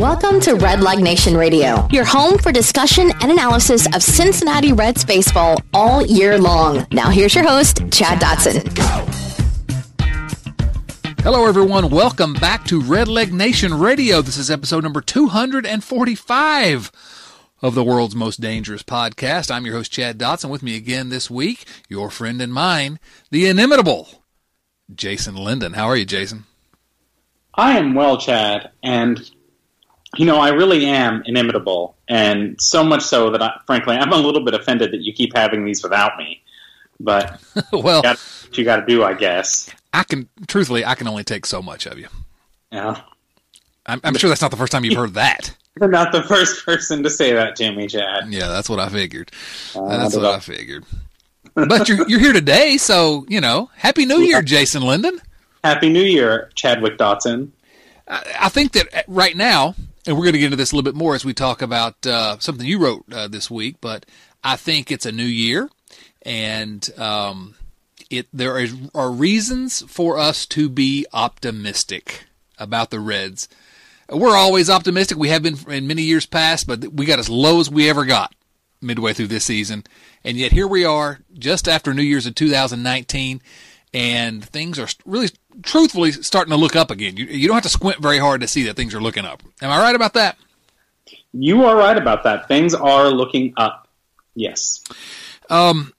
Welcome to Red Leg Nation Radio, your home for discussion and analysis of Cincinnati Reds baseball all year long. Now, here's your host, Chad Dotson. Hello, everyone. Welcome back to Red Leg Nation Radio. This is episode number 245 of the world's most dangerous podcast. I'm your host, Chad Dotson. With me again this week, your friend and mine, the inimitable Jason Linden. How are you, Jason? I am well, Chad, and you know, I really am inimitable, and so much so that, I, frankly, I'm a little bit offended that you keep having these without me. But well, you got, you got to do, I guess. I can, truthfully, I can only take so much of you. Yeah, I'm, I'm sure that's not the first time you've heard that. You're not the first person to say that to me, Chad. Yeah, that's what I figured. Uh, That's what I figured. But you're you're here today, so you know, Happy New Year, Jason Linden. Happy New Year, Chadwick Dotson. I, I think that right now, and we're going to get into this a little bit more as we talk about uh, something you wrote uh, this week. But I think it's a new year, and um, it there is, are reasons for us to be optimistic about the Reds. We're always optimistic. We have been in many years past, but we got as low as we ever got midway through this season. And yet here we are just after New Year's of 2019 and things are really truthfully starting to look up again. You, you don't have to squint very hard to see that things are looking up. Am I right about that? You are right about that. Things are looking up. Yes. Um,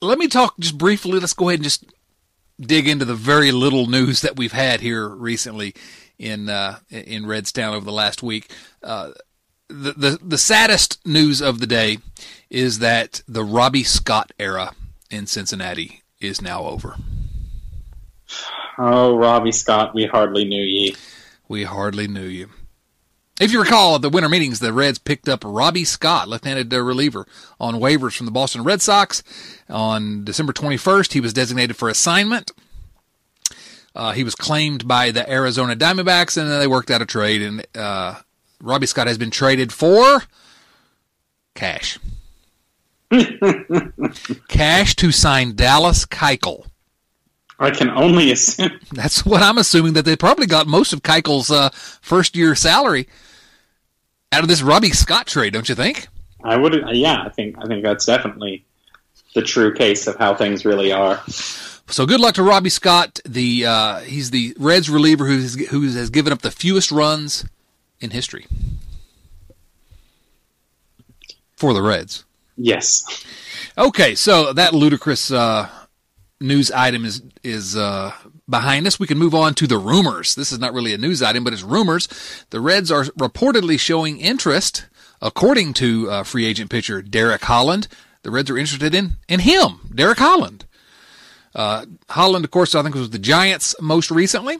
let me talk just briefly. Let's go ahead and just dig into the very little news that we've had here recently in uh, in Redstown over the last week. Uh, the, the the saddest news of the day is that the Robbie Scott era in Cincinnati is now over. Oh, Robbie Scott, we hardly knew ye. We hardly knew you. If you recall, at the winter meetings, the Reds picked up Robbie Scott, left-handed uh, reliever, on waivers from the Boston Red Sox. On December 21st, he was designated for assignment. Uh, he was claimed by the Arizona Diamondbacks, and then they worked out a trade. And uh, Robbie Scott has been traded for cash. cash to sign Dallas Keuchel. I can only assume. That's what I'm assuming that they probably got most of Keuchel's uh, first year salary out of this Robbie Scott trade, don't you think? I would. Yeah, I think. I think that's definitely the true case of how things really are. So good luck to Robbie Scott. The uh, he's the Reds reliever who who has given up the fewest runs in history for the Reds. Yes. Okay, so that ludicrous uh, news item is is uh, behind us. We can move on to the rumors. This is not really a news item, but it's rumors. The Reds are reportedly showing interest, according to uh, free agent pitcher Derek Holland. The Reds are interested in in him, Derek Holland. Uh, Holland, of course, I think was the Giants most recently.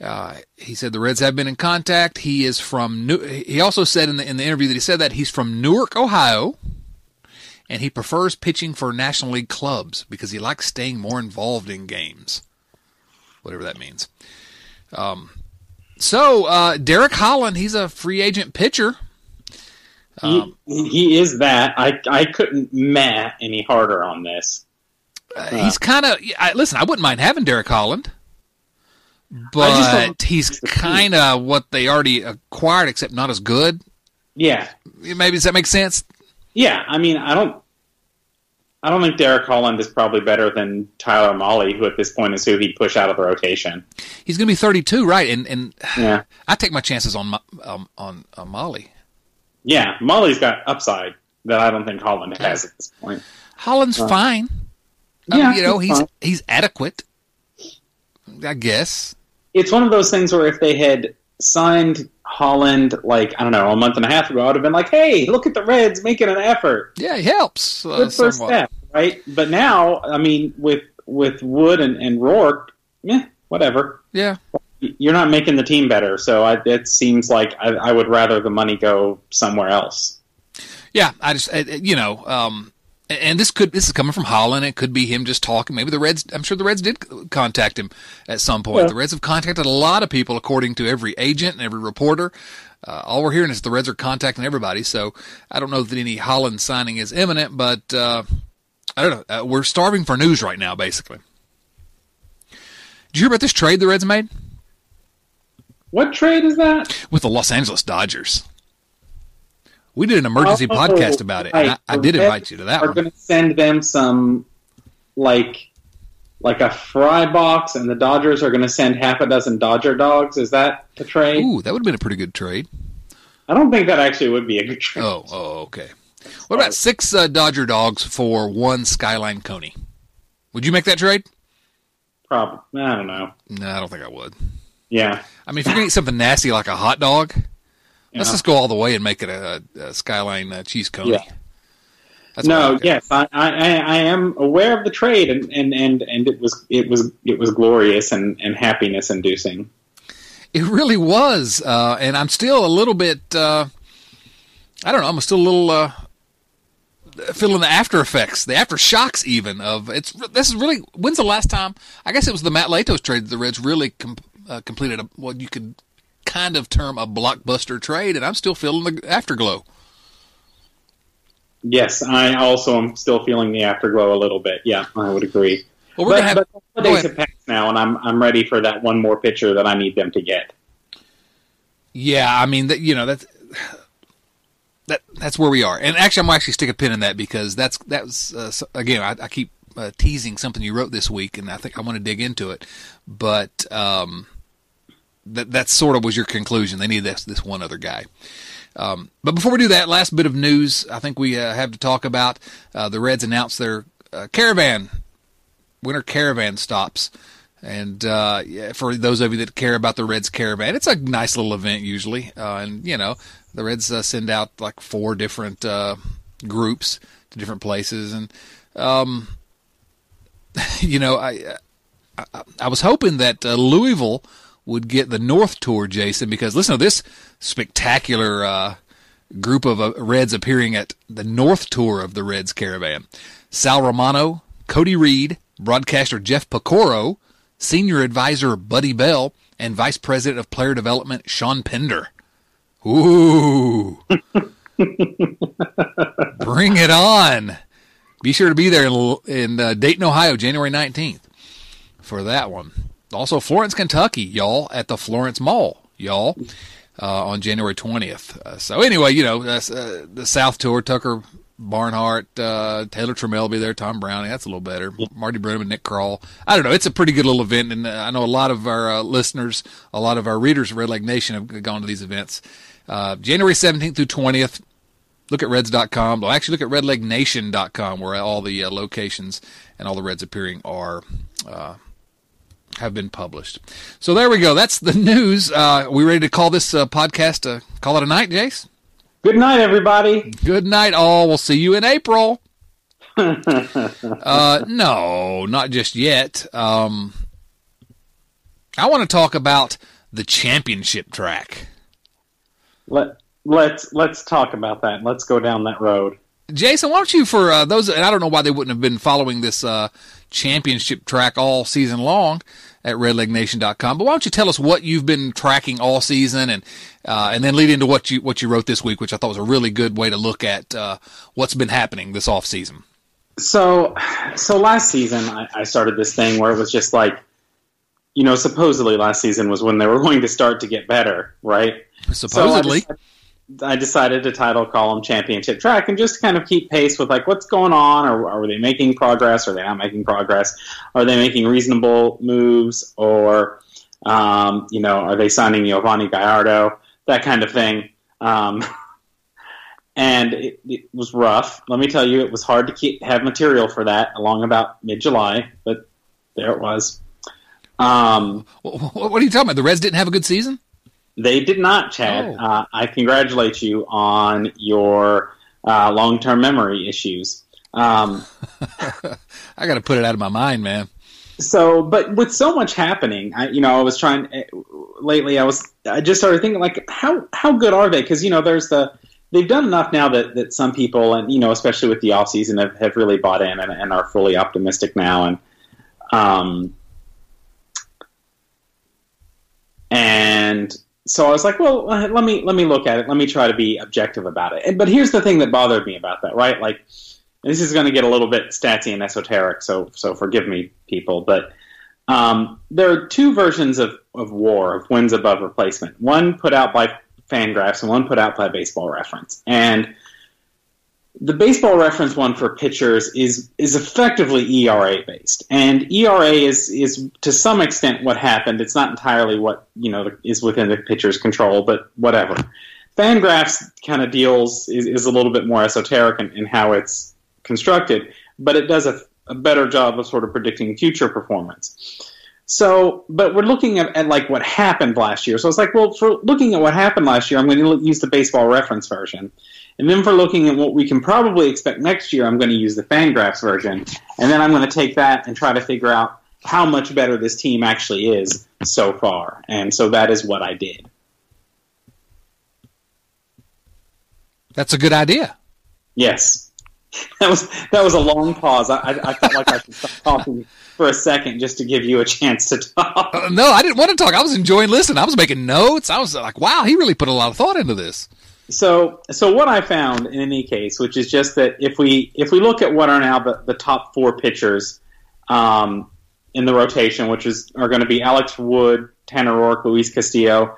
Uh, he said the Reds have been in contact. He is from. New- he also said in the in the interview that he said that he's from Newark, Ohio, and he prefers pitching for National League clubs because he likes staying more involved in games, whatever that means. Um, so uh, Derek Holland, he's a free agent pitcher. Um, he, he is that. I I couldn't meh any harder on this. Uh, he's kind of listen. I wouldn't mind having Derek Holland, but he's kind of what they already acquired, except not as good. Yeah. Maybe does that make sense? Yeah. I mean, I don't. I don't think Derek Holland is probably better than Tyler Mahle, who at this point is who he'd push out of the rotation. He's going to be 32, right? And and Yeah. I take my chances on um, on uh, Mahle. Yeah. Mahle's got upside that I don't think Holland has at this point. Holland's fine. Yeah, mean, you know he's he's fine. he's adequate. I guess. It's one of those things where if they had signed Holland, like, I don't know, a month and a half ago, I would have been like, hey, look at the Reds making an effort. Yeah, he helps. Uh, Good first somewhat. step, right? But now, I mean, with with Wood and, and Roark, yeah, whatever. Yeah. You're not making the team better, so I, it seems like I, I would rather the money go somewhere else. Yeah, I just uh, you know, um, and this could this is coming from Holland. It could be him just talking. Maybe the Reds. I'm sure the Reds did contact him at some point. Yeah. The Reds have contacted a lot of people, according to every agent and every reporter. Uh, all we're hearing is the Reds are contacting everybody. So I don't know that any Holland signing is imminent, but uh, I don't know. Uh, we're starving for news right now, basically. Did you hear about this trade the Reds made? What trade is that? with the Los Angeles Dodgers. We did an emergency Oh, podcast about it. right. I, I did invite you to that We're going to send them some like like a fry box, and the Dodgers are going to send half a dozen Dodger dogs. Is that the trade? Ooh, that would have been a pretty good trade. I don't think that actually would be a good trade. Oh, oh, okay. What about six uh, Dodger dogs for one Skyline Coney? Would you make that trade? Probably. I don't know. No, I don't think I would. Yeah. I mean, if you're going to eat something nasty like a hot dog, let's Yeah. just go all the way and make it a, a Skyline uh, cheese Coney. Yeah. That's no, yes, I, I, I am aware of the trade, and, and, and, and it was it was it was glorious and, and happiness inducing. It really was, uh, and I'm still a little bit. Uh, I don't know. I'm still a little uh, feeling the after effects, the aftershocks, even of it's. This is really. When's the last time? I guess it was the Matt Latos trade that the Reds really com- uh, completed a, what you could kind of term a blockbuster trade, and I'm still feeling the afterglow. Yes, I also am still feeling the afterglow a little bit. Yeah, I would agree. Well, we're but, have. but the go holidays ahead. have passed now, and I'm I'm ready for that one more pitcher that I need them to get. Yeah, I mean that. You know that's. That, that's where we are, and actually, I'm actually stick a pin in that because that's that's uh, again, I, I keep uh, teasing something you wrote this week, and I think I want to dig into it. But um, that that sort of was your conclusion. They need this this one other guy. Um, but before we do that, last bit of news I think we uh, have to talk about. Uh, the Reds announced their uh, caravan winter caravan stops. And uh, yeah, for those of you that care about the Reds caravan, it's a nice little event usually. Uh, and you know, the Reds uh, send out like four different groups to different places, and um, you know, I, I I was hoping that Louisville would get the North Tour, Jason, because listen to this spectacular uh, group of uh, Reds appearing at the North Tour of the Reds caravan. Sal Romano, Cody Reed, broadcaster Jeff Piecoro, senior advisor Buddy Bell, and vice president of player development Shawn Pender. Ooh. Bring it on. Be sure to be there in, in uh, Dayton, Ohio, January 19th for that one. Also, Florence, Kentucky, y'all, at the Florence Mall, y'all, uh, on January 20th. Uh, so, anyway, you know, that's, uh, the South Tour, Tucker Barnhart, uh, Taylor Trammell will be there, Tom Browning, that's a little better. Marty Brennaman, and Nick Krall. I don't know. It's a pretty good little event, and uh, I know a lot of our uh, listeners, a lot of our readers of Red Leg Nation have gone to these events. January 17th through 20th. Look at Reds.com. Well, actually, look at RedLegNation.com, where all the locations and all the Reds appearing are have been published. So there we go. That's the news. Uh, we ready to call this uh, podcast? Uh, call it a night, Jace. Good night, everybody. Good night, all. We'll see you in April. uh, no, not just yet. Um, I want to talk about the championship track. Let let's let's talk about that. Let's go down that road. Jason, why don't you, for uh, those, and I don't know why they wouldn't have been following this uh, championship track all season long at redlegnation.com, but why don't you tell us what you've been tracking all season and uh, and then lead into what you what you wrote this week, which I thought was a really good way to look at uh, what's been happening this off season. So, so last season I, I started this thing where it was just like, you know, supposedly last season was when they were going to start to get better, right? Supposedly, So I, decided, to title column championship track and just kind of keep pace with like what's going on, or are they making progress? Are they not making progress? Are they making reasonable moves, or um, you know, are they signing Yovani Gallardo? That kind of thing. Um, and it, it was rough. Let me tell you, it was hard to keep have material for that along about mid July, but there it was. Um, what, what are you talking about? The Reds didn't have a good season. They did not, Chad. Oh. Uh, I congratulate you on your uh, long term memory issues. Um, I got to put it out of my mind, man. so, but with so much happening, I, you know, I was trying eh, lately. I was, I just started thinking, like, how how good are they? Because you know, there's the they've done enough now that that some people, and you know, especially with the off season, have, have really bought in and, and are fully optimistic now. And um, and so I was like, well, let me let me look at it. Let me try to be objective about it. But here's the thing that bothered me about that, right? Like, this is going to get a little bit statsy and esoteric, so so forgive me, people. But Um, there are two versions of, of WAR, of wins above replacement. One put out by Fangraphs and one put out by Baseball Reference. And the baseball reference one for pitchers is is effectively ERA based, and ERA is is to some extent what happened. It's not entirely what you know is within the pitcher's control, but whatever. Fangraphs kind of deals is, is a little bit more esoteric in, in how it's constructed, but it does a, a better job of sort of predicting future performance. So, but we're looking at, at like what happened last year. So it's like, well, for looking at what happened last year, I'm going to use the baseball reference version. And then for looking at what we can probably expect next year, I'm going to use the Fangraphs version. And then I'm going to take that and try to figure out how much better this team actually is so far. And so that is what I did. That's a good idea. Yes. That was that was a long pause. I, I, I felt like I should stop talking for a second just to give you a chance to talk. Uh, no, I didn't want to talk. I was enjoying listening. I was making notes. I was like, wow, he really put a lot of thought into this. So, so what I found in any case, which is just that if we if we look at what are now the, the top four pitchers um, in the rotation, which is are going to be Alex Wood, Tanner Roark, Luis Castillo,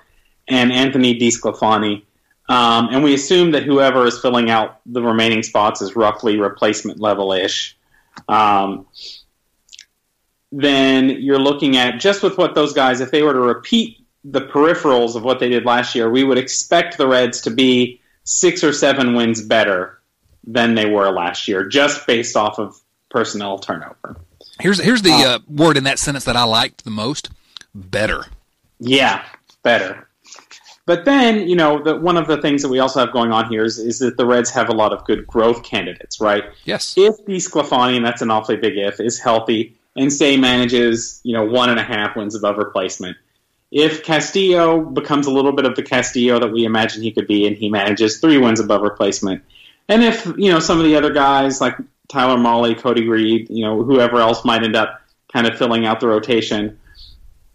and Anthony DeSclafani, um, and we assume that whoever is filling out the remaining spots is roughly replacement level ish. Um, then you're looking at just with what those guys, if they were to repeat the peripherals of what they did last year, we would expect the Reds to be six or seven wins better than they were last year, just based off of personnel turnover. Here's here's the uh, uh, word in that sentence that I liked the most: better. Yeah, better. But then, you know, the, one of the things that we also have going on here is, is that the Reds have a lot of good growth candidates, right? Yes. If DeSclafani, and that's an awfully big if, is healthy and say manages, you know, one and a half wins above replacement, if Castillo becomes a little bit of the Castillo that we imagine he could be, and he manages three wins above replacement, and if you know some of the other guys like Tyler Mahle, Cody Reed, you know whoever else might end up kind of filling out the rotation,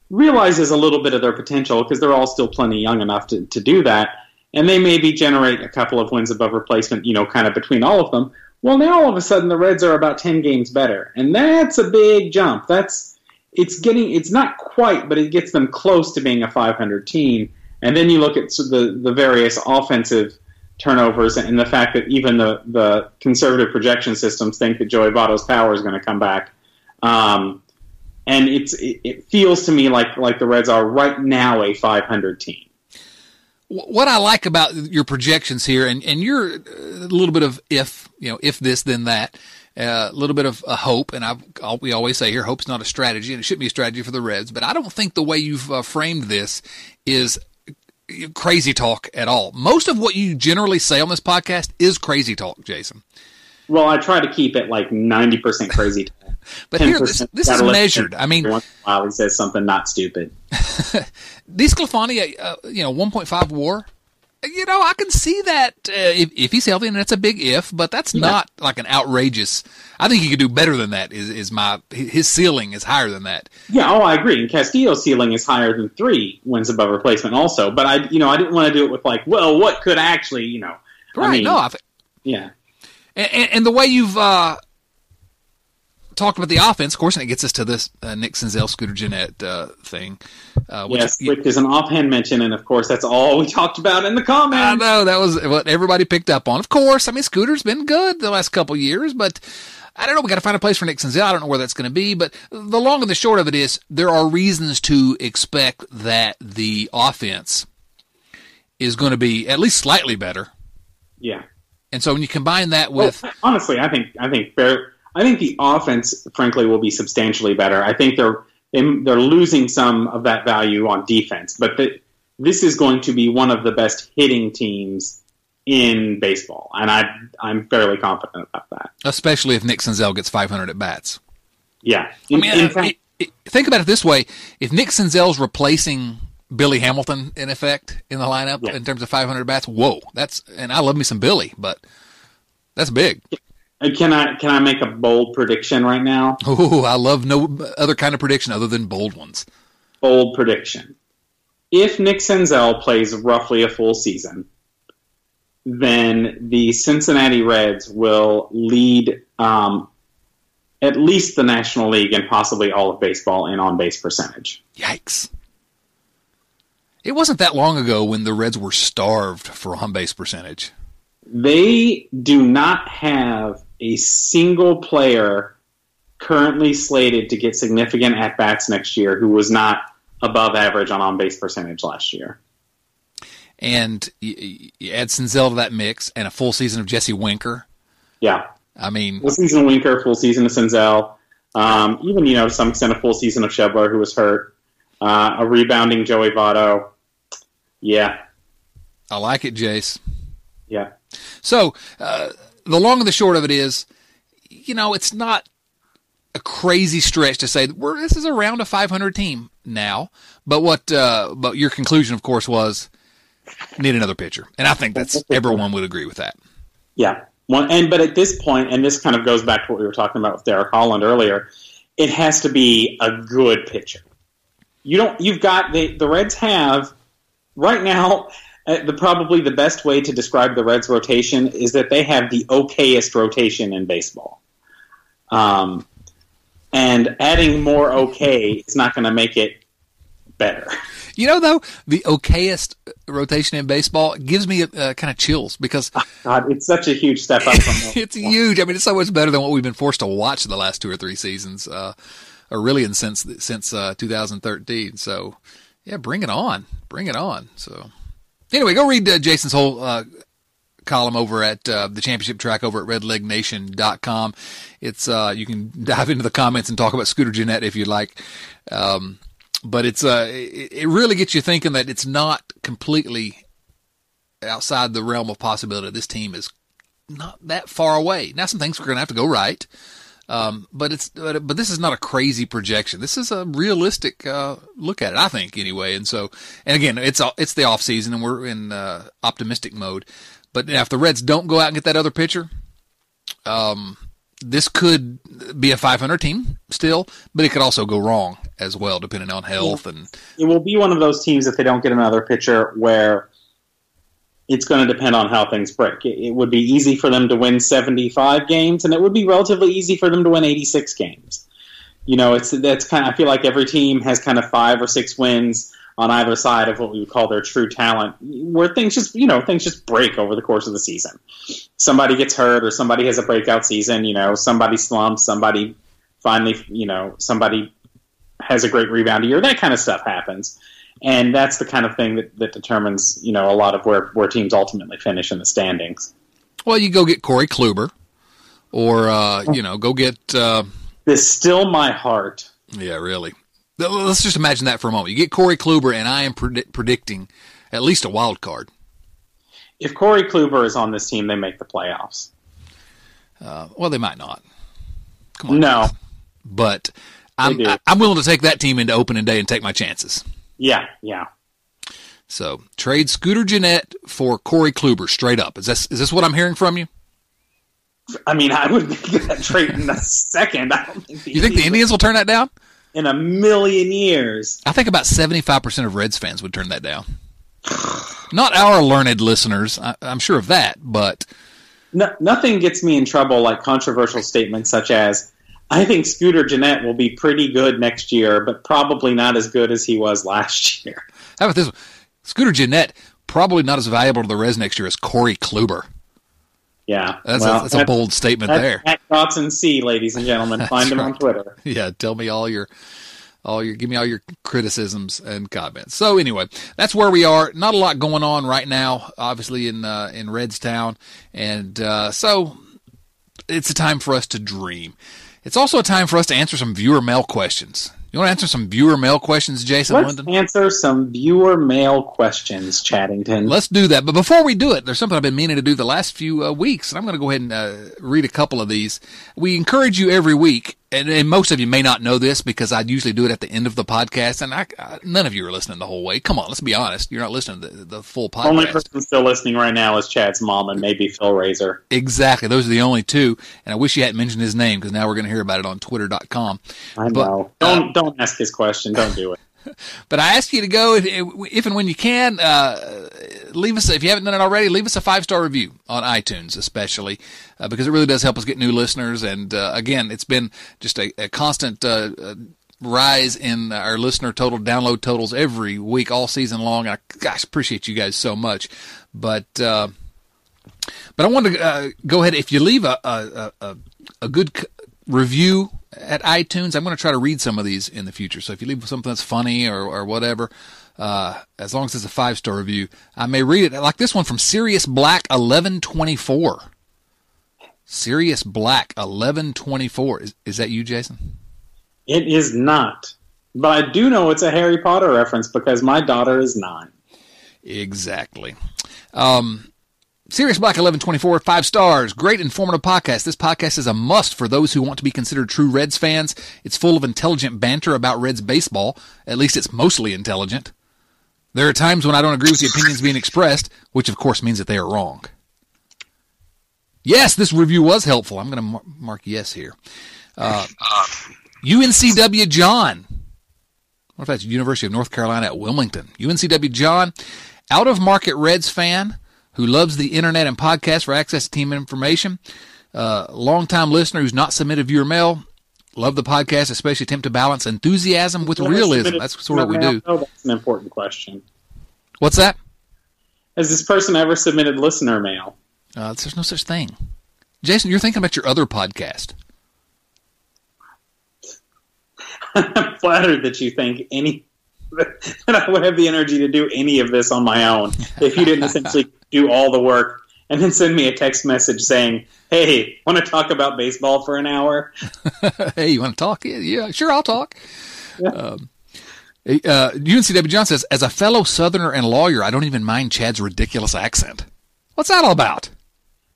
realizes a little bit of their potential because they're all still plenty young enough to, to do that, and they maybe generate a couple of wins above replacement, you know, kind of between all of them. Well, now all of a sudden the Reds are about ten games better, and that's a big jump. That's it's getting it's not quite, but it gets them close to being a 500 team. And then you look at the the various offensive turnovers and the fact that even the the conservative projection systems think that Joey Votto's power is going to come back. Um, and it's it, it feels to me like like the Reds are right now a 500 team what I like about your projections here, and, and you're a little bit of if, you know, if this, then that, a little bit of a hope, and I've, we always say here, hope's not a strategy, and it shouldn't be a strategy for the Reds. But I don't think the way you've uh, framed this is crazy talk at all. Most of what you generally say on this podcast is crazy talk, Jason. Well, I try to keep it like ninety percent crazy talk. but here, this, this is measured. I mean, once in a while he says something not stupid. DeSclafani, uh, you know, one point five WAR you know, I can see that uh, if, if he's healthy, and that's a big if, but that's yeah. not like an outrageous. I think he could do better than that. Is is my his ceiling is higher than that? Yeah, oh, I agree. And Castillo's ceiling is higher than three wins above replacement, also. But I, you know, I didn't want to do it with like, well, what could actually, you know, right? I mean, no, I th- yeah. And, and, and, the way you've uh, talked about the offense, of course, and it gets us to this uh, Nick Senzel, Scooter Gennett uh, thing. Uh, which, yes, which is an offhand mention, and of course, that's all we talked about in the comments. I know that was what everybody picked up on. Of course, I mean, Scooter's been good the last couple years, but I don't know. We got to find a place for Senzel. I don't know where that's going to be, but the long and the short of it is there are reasons to expect that the offense is going to be at least slightly better. Yeah. And so when you combine that with well, honestly, I think I think fair I think the offense, frankly, will be substantially better. I think they're they're losing some of that value on defense, but the, this is going to be one of the best hitting teams in baseball, and I I'm fairly confident about that. Especially if Nick Senzel gets 500 at bats. Yeah, in, I mean, uh, fact, it, it, think about it this way: if Nick Senzel's replacing Billy Hamilton in effect in the lineup yeah. in terms of 500 bats, whoa, that's and I love me some Billy, but that's big. Uh, can I can I make a bold prediction right now? Oh, I love no other kind of prediction other than bold ones. Bold prediction. If Nick Senzel plays roughly a full season, then the Cincinnati Reds will lead um, at least the National League and possibly all of baseball in on base percentage. Yikes. It wasn't that long ago when the Reds were starved for on base percentage. They do not have a single player currently slated to get significant at bats next year who was not above average on on base percentage last year. And you, add Senzel to that mix and a full season of Jesse Winker. Yeah. I mean, full season of Winker, full season of Senzel, um, even you know to some extent a full season of Schebler who was hurt, uh, a rebounding Joey Votto. Yeah, I like it, Jace. Yeah. So uh, the long and the short of it is, you know, it's not a crazy stretch to say we're this is around a 500 team now. But what? Uh, but your conclusion, of course, was need another pitcher, and I think that's everyone would agree with that. Yeah. One, and but at this point, and this kind of goes back to what we were talking about with Derek Holland earlier, it has to be a good pitcher. You don't. You've got the the Reds have right now. Uh, the probably the best way to describe the Reds rotation is that they have the okayest rotation in baseball. Um, and adding more okay is not going to make it better. You know, though, the okayest rotation in baseball gives me uh, kind of chills because God, it's such a huge step up. From it's huge. I mean, it's so much better than what we've been forced to watch the last two or three seasons, uh, or really since since uh, 2013. So, yeah, bring it on, bring it on. So, anyway, go read uh, Jason's whole uh, column over at uh, the championship track over at redlegnation.com. It's uh, you can dive into the comments and talk about Scooter Gennett if you'd like. Um, but it's uh, it, it really gets you thinking that it's not completely outside the realm of possibility. This team is not that far away. Now, some things are going to have to go right, um, but it's but, but this is not a crazy projection. This is a realistic uh, look at it, I think, anyway. And so, and again, it's it's the off season, and we're in uh, optimistic mode. But if the Reds don't go out and get that other pitcher, um, this could be a 500 team still, but it could also go wrong as well, depending on health and. It will be one of those teams if they don't get another pitcher where it's going to depend on how things break. It, would be easy for them to win 75 games, and it would be relatively easy for them to win 86 games. You know, it's that's kind. Of, I feel like every team has kind of five or six wins on either side of what we would call their true talent, where things just you know things just break over the course of the season. Somebody gets hurt, or somebody has a breakout season. You know, somebody slumps, somebody finally, you know, somebody has a great rebound year. That kind of stuff happens, and that's the kind of thing that, that determines you know a lot of where where teams ultimately finish in the standings. Well, you go get Corey Kluber, or uh, you know, go get. Uh, this still my heart. Yeah, really. Let's just imagine that for a moment. You get Corey Kluber, and I am pred- predicting at least a wild card. If Corey Kluber is on this team, they make the playoffs. Uh, well, they might not. Come on, no, guys. but I'm I'm willing to take that team into opening day and take my chances. Yeah, yeah. So trade Scooter Gennett for Corey Kluber straight up. Is this is this what I'm hearing from you? I mean, I would make that trade in a second. I don't think you think the Indians will turn that down? in a million years. I think about 75% of Reds fans would turn that down. Not our learned listeners, I, am sure of that, but. No, nothing gets me in trouble like controversial statements such as, I think Scooter Gennett will be pretty good next year, but probably not as good as he was last year. How about this one? Scooter Gennett probably not as valuable to the Reds next year as Corey Kluber. Yeah, that's, well, a, that's, that's, a bold statement there. At Dotson C, ladies and gentlemen, find him right. on Twitter. Yeah, tell me all your, all your, give me all your criticisms and comments. So anyway, that's where we are. Not a lot going on right now, obviously in uh, in Redstown, and uh, so it's a time for us to dream. It's also a time for us to answer some viewer mail questions. You want to answer some viewer mail questions, Jason Let's Linden? answer some viewer mail questions, Chattington. Let's do that. But before we do it, there's something I've been meaning to do the last few uh, weeks, and I'm going to go ahead and uh, read a couple of these. We encourage you every week and, and, most of you may not know this because I usually do it at the end of the podcast, and I, I, none of you are listening the whole way. Come on, let's be honest. You're not listening to the, the full podcast. Only person still listening right now is Chad's mom and maybe Phil Razor. Exactly. Those are the only two. And I wish you hadn't mentioned his name because now we're going to hear about it on Twitter.com. I but, know. Don't, uh, don't ask his question. Don't do it. but I ask you to go if, if and when you can. Uh, leave us if you haven't done it already. Leave us a five star review on iTunes, especially uh, because it really does help us get new listeners. And uh, again, it's been just a, a constant uh, uh, rise in our listener total download totals every week all season long. I gosh appreciate you guys so much, but. Uh, but I want to go ahead. If you leave a a, a, a good review at iTunes, I'm going to try to read some of these in the future. So if you leave something that's funny or, or whatever, uh, as long as it's a five star review, I may read it. Like this one from Sirius Black 1124. Sirius Black 1124. Is, is that you, Jason? It is not. But I do know it's a Harry Potter reference because my daughter is nine. Exactly. Um, Sirius Black 1124, five stars. Great informative podcast. This podcast is a must for those who want to be considered true Reds fans. It's full of intelligent banter about Reds baseball. At least it's mostly intelligent. There are times when I don't agree with the opinions being expressed, which of course means that they are wrong. Yes, this review was helpful. I'm going to mark yes here. Uh, UNCW John. What if that's University of North Carolina at Wilmington? UNCW John, out of market Reds fan who loves the internet and podcast for access to team information. Uh, longtime listener who's not submitted viewer mail. Love the podcast, especially attempt to balance enthusiasm with realism. That's sort of what we do. Oh, that's an important question. What's that? Has this person ever submitted listener mail? Uh, there's no such thing. Jason, you're thinking about your other podcast. I'm flattered that you think any that I would have the energy to do any of this on my own if you didn't essentially do all the work and then send me a text message saying, "Hey, want to talk about baseball for an hour?" hey, you want to talk? Yeah, sure, I'll talk. Yeah. Um, uh, UNCW John says, as a fellow Southerner and lawyer, I don't even mind Chad's ridiculous accent. What's that all about?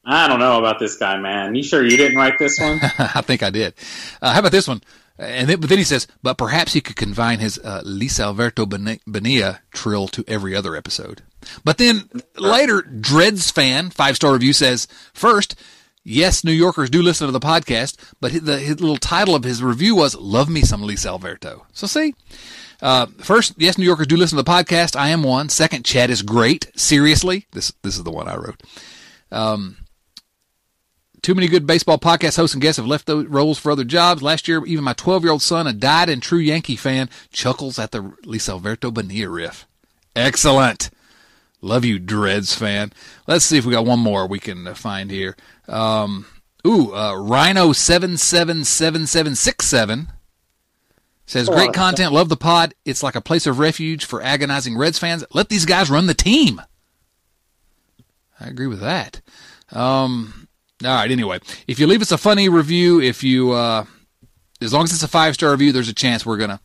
I don't know about this guy, man. You sure you didn't write this one? I think I did. Uh, how about this one? And then, but then he says, but perhaps he could confine his uh, Alberto Bonilla trill to every other episode. But then later, Dreads fan five star review says, first, yes, New Yorkers do listen to the podcast, but the his little title of his review was "Love Me Some Luis Alberto." So see. Uh, first, yes, New Yorkers do listen to the podcast. I am one. Second, Chad is great. Seriously, this this is the one I wrote. Um, too many good baseball podcast hosts and guests have left those roles for other jobs. Last year, even my 12 year old son, a died and true Yankee fan, chuckles at the Luis Alberto Bonilla riff. Excellent. Love you, Dreads fan. Let's see if we got one more we can find here. Um, ooh, uh, Rhino seven seven seven seven six seven says great content. Love the pod. It's like a place of refuge for agonizing Reds fans. Let these guys run the team. I agree with that. Um, all right. Anyway, if you leave us a funny review, if you, uh, as long as it's a five star review, there's a chance we're gonna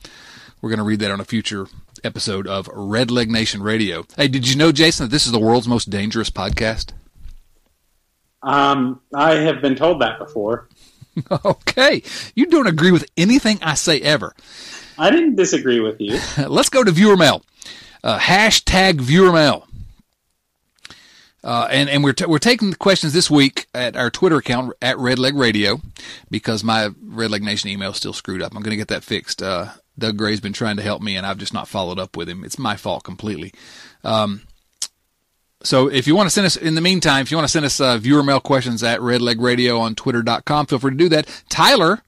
we're gonna read that on a future episode of Red Leg Nation Radio. Hey, did you know, Jason, that this is the world's most dangerous podcast? Um, I have been told that before. okay, you don't agree with anything I say ever. I didn't disagree with you. Let's go to viewer mail. Uh, hashtag viewer mail. Uh, and and we're t- we're taking the questions this week at our Twitter account at Red Leg Radio because my Red Leg Nation email is still screwed up. I'm going to get that fixed. Uh, Doug Gray's been trying to help me, and I've just not followed up with him. It's my fault completely. Um, so if you want to send us, in the meantime, if you want to send us uh, viewer mail questions at Red Leg Radio on Twitter.com, feel free to do that. Tyler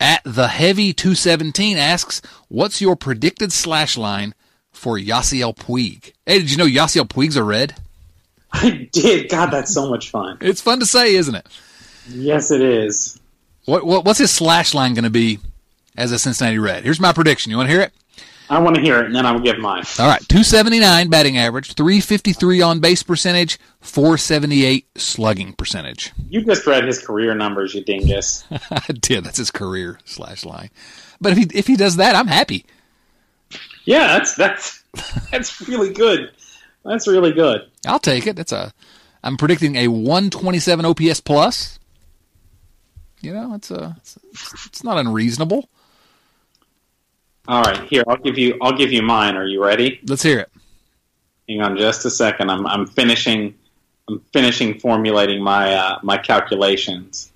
at the Heavy 217 asks, "What's your predicted slash line for Yasiel Puig?" Hey, did you know Yasiel Puig's a red? I did. God, that's so much fun. It's fun to say, isn't it? Yes, it is. What, what what's his slash line going to be as a Cincinnati Red? Here's my prediction. You want to hear it? I want to hear it, and then I'll give mine. All right, 279 batting average, 353 on base percentage, 478 slugging percentage. You just read his career numbers, you dingus. I did. That's his career slash line. But if he if he does that, I'm happy. Yeah, that's that's that's really good. That's really good. I'll take it. That's a. I'm predicting a 127 OPS plus. You know, it's a. It's, it's not unreasonable. All right, here I'll give you. I'll give you mine. Are you ready? Let's hear it. Hang on just a second. I'm I'm finishing. I'm finishing formulating my uh, my calculations.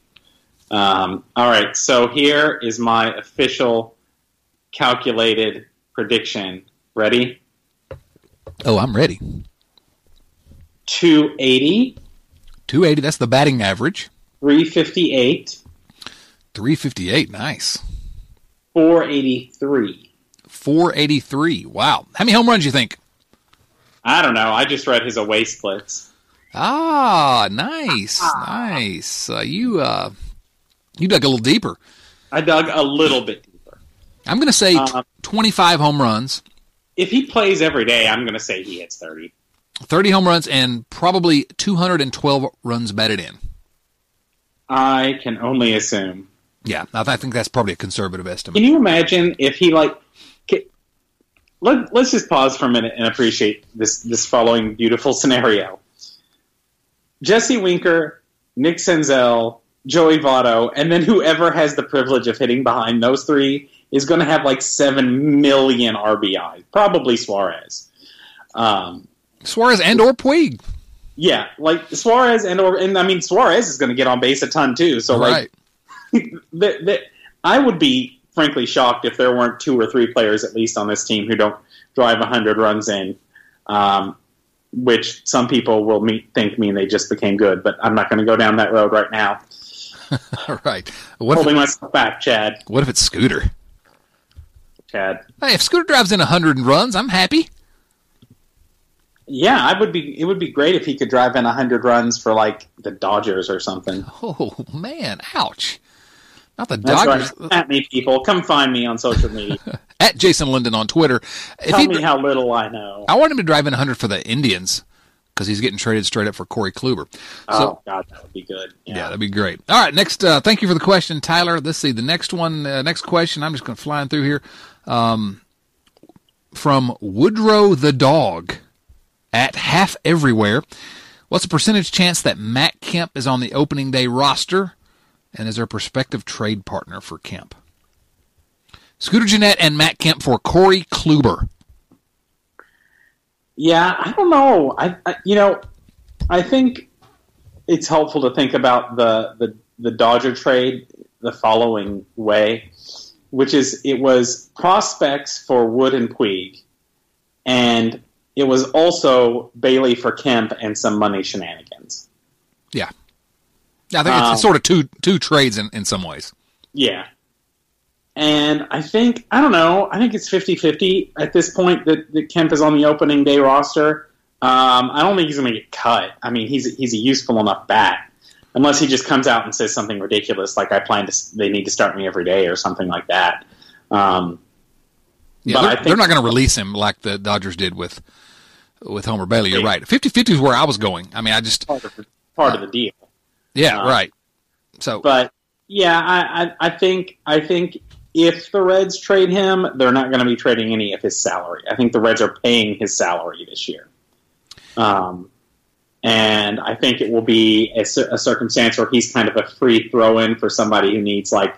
Um, all right, so here is my official calculated prediction. Ready? Oh, I'm ready. 280, 280, that's the batting average. 358, 358, nice. 483. 483, wow. How many home runs do you think? I don't know. I just read his away splits. Ah, nice, nice. Uh, you uh, you dug a little deeper. I dug a little bit deeper. I'm going to say Um, 25 home runs, If he plays every day, I'm going to say he hits 30. 30 home runs, and probably 212 runs batted in. I can only assume. Yeah, I, th- I think that's probably a conservative estimate. Can you imagine if he like? Let, let's just pause for a minute and appreciate this this following beautiful scenario. Jesse Winker, Nick Senzel, Joey Votto, and then whoever has the privilege of hitting behind those three is going to have like seven million RBI. Probably Suarez. Um, Suarez and or Puig. yeah, like Suarez and or and I mean Suarez is going to get on base a ton too. So like the, the, I would be frankly shocked if there weren't two or three players at least on this team who don't drive 100 runs in, um, which some people will meet, think mean they just became good. But I'm not going to go down that road right now. All right. What if, Holding myself back, Chad. what if it's Scooter? Chad. Hey, if Scooter drives in 100 and runs, I'm happy. Yeah, I would be. It would be great if he could drive in 100 runs for like the Dodgers or something. Oh, man. Ouch. Not the That's Dodgers. right. At me, people. Come find me on social media. At Jason Linden on Twitter. Tell he, me how little I know. I want him to drive in 100 for the Indians because he's getting traded straight up for Corey Kluber. Oh So, God, that would be good. yeah. Yeah. that'd be great. All right, next. Uh, thank you for the question, Tyler. Let's see the next one. Uh, next question. I'm just going to fly through here. Um, from Woodrow the dog at half everywhere. What's the percentage chance that Matt Kemp is on the opening day roster, and is a prospective trade partner for Kemp? Scooter Gennett and Matt Kemp for Corey Kluber. Yeah, I don't know. I, I you know, I think it's helpful to think about the, the the Dodger trade the following way, which is it was prospects for Wood and Puig, and it was also Bailey for Kemp and some money shenanigans. Yeah, yeah. I think it's, Um, it's sort of two two trades in, in some ways. Yeah. And I think, I don't know, I think it's 50 50 at this point that, that Kemp is on the opening day roster. Um, I don't think he's going to get cut. I mean, he's, he's a useful enough bat. Unless he just comes out and says something ridiculous like, I plan to, they need to start me every day or something like that. Um, Yeah, they're, think- they're not going to release him like the Dodgers did with with Homer Bailey. You're right. 50-50 is where I was going. I mean, I just part of the, part of the deal. yeah, Uh, right. So But yeah, I, I, I think I think if the Reds trade him, they're not going to be trading any of his salary. I think the Reds are paying his salary this year, um, and I think it will be a, a circumstance where he's kind of a free throw in for somebody who needs like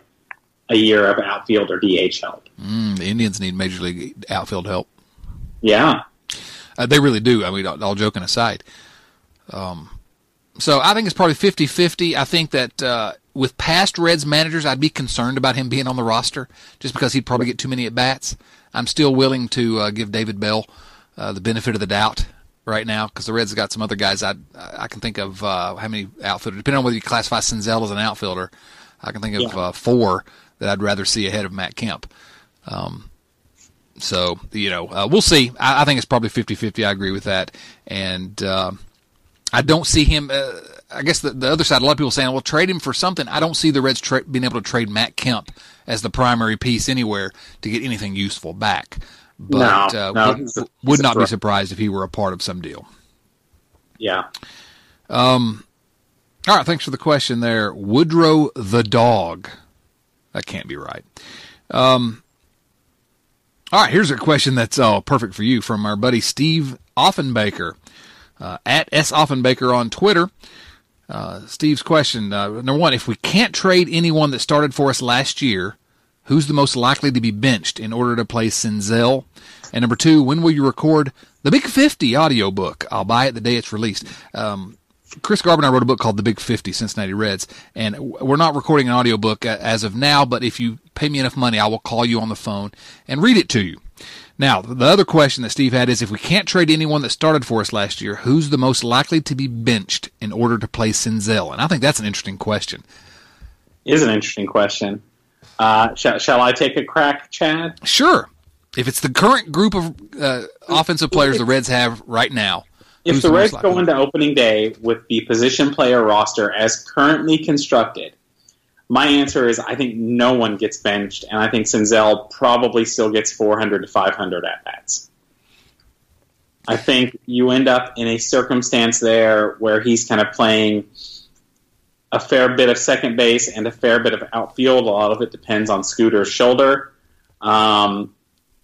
a year of outfield or DH help. mm, the Indians need major league outfield help. Yeah, Uh, they really do. I mean, all, all joking aside. Um, so I think it's probably 50-50. I think that uh, with past Reds managers, I'd be concerned about him being on the roster just because he'd probably get too many at bats. I'm still willing to uh, give David Bell uh, the benefit of the doubt right now because the Reds have got some other guys I I can think of uh, how many outfielders depending on whether you classify Senzel as an outfielder. I can think of Yeah. uh, four that I'd rather see ahead of Matt Kemp. Um, so, you know, uh, we'll see. I, I think it's probably 50 50. I agree with that. And um I don't see him. Uh, I guess the, the other side, a lot of people saying, well, trade him for something. I don't see the Reds tra- being able to trade Matt Kemp as the primary piece anywhere to get anything useful back. But No, uh, no, would, a- would not be surprised if he were a part of some deal. yeah. Um, all right, thanks for the question there. Woodrow the dog. That can't be right. Um, all right, here's a question that's oh, perfect for you from our buddy Steve Offenbaker uh, at S Offenbaker on Twitter. Uh, Steve's question uh, number one: If we can't trade anyone that started for us last year, who's the most likely to be benched in order to play Senzel? And number two: When will you record the Big Fifty audiobook? I'll buy it the day it's released. Um, Chris Garber and I wrote a book called The Big 50 Cincinnati Reds, and we're not recording an audiobook as of now, but if you pay me enough money, I will call you on the phone and read it to you. Now, the other question that Steve had is if we can't trade anyone that started for us last year, who's the most likely to be benched in order to play Senzel? And I think that's an interesting question. Is an interesting question. Uh, shall, shall I take a crack, Chad? Sure. If it's the current group of uh, offensive players the Reds have right now, if the Reds go into opening day with the position player roster as currently constructed, my answer is I think no one gets benched, and I think Senzel probably still gets 400 to 500 at bats. I think you end up in a circumstance there where he's kind of playing a fair bit of second base and a fair bit of outfield. A lot of it depends on Scooter's shoulder. Um,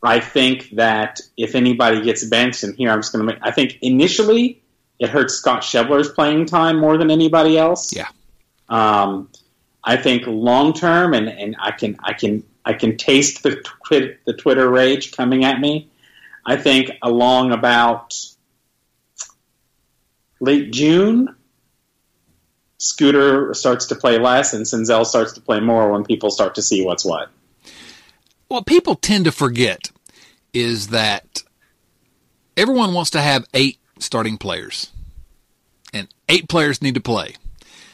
I think that if anybody gets benched, and here I'm just going to make, I think initially it hurts Scott Schebler's playing time more than anybody else. Yeah. Um, I think long term, and, and I can I can I can taste the twi- the Twitter rage coming at me. I think along about late June, Scooter starts to play less, and Senzel starts to play more when people start to see what's what. What people tend to forget is that everyone wants to have eight starting players, and eight players need to play.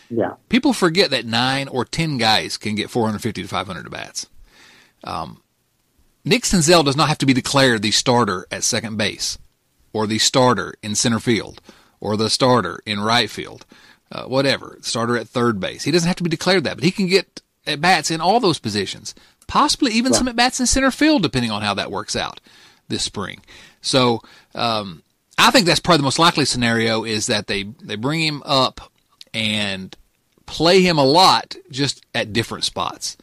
Yeah. People forget that nine or ten guys can get 450 to 500 at bats. Um, Nick Senzel does not have to be declared the starter at second base, or the starter in center field, or the starter in right field, uh, whatever, starter at third base. He doesn't have to be declared that, but he can get at bats in all those positions, possibly even some at bats in center field, depending on how that works out this spring. So um, I think that's probably the most likely scenario is that they they bring him up and play him a lot just at different spots.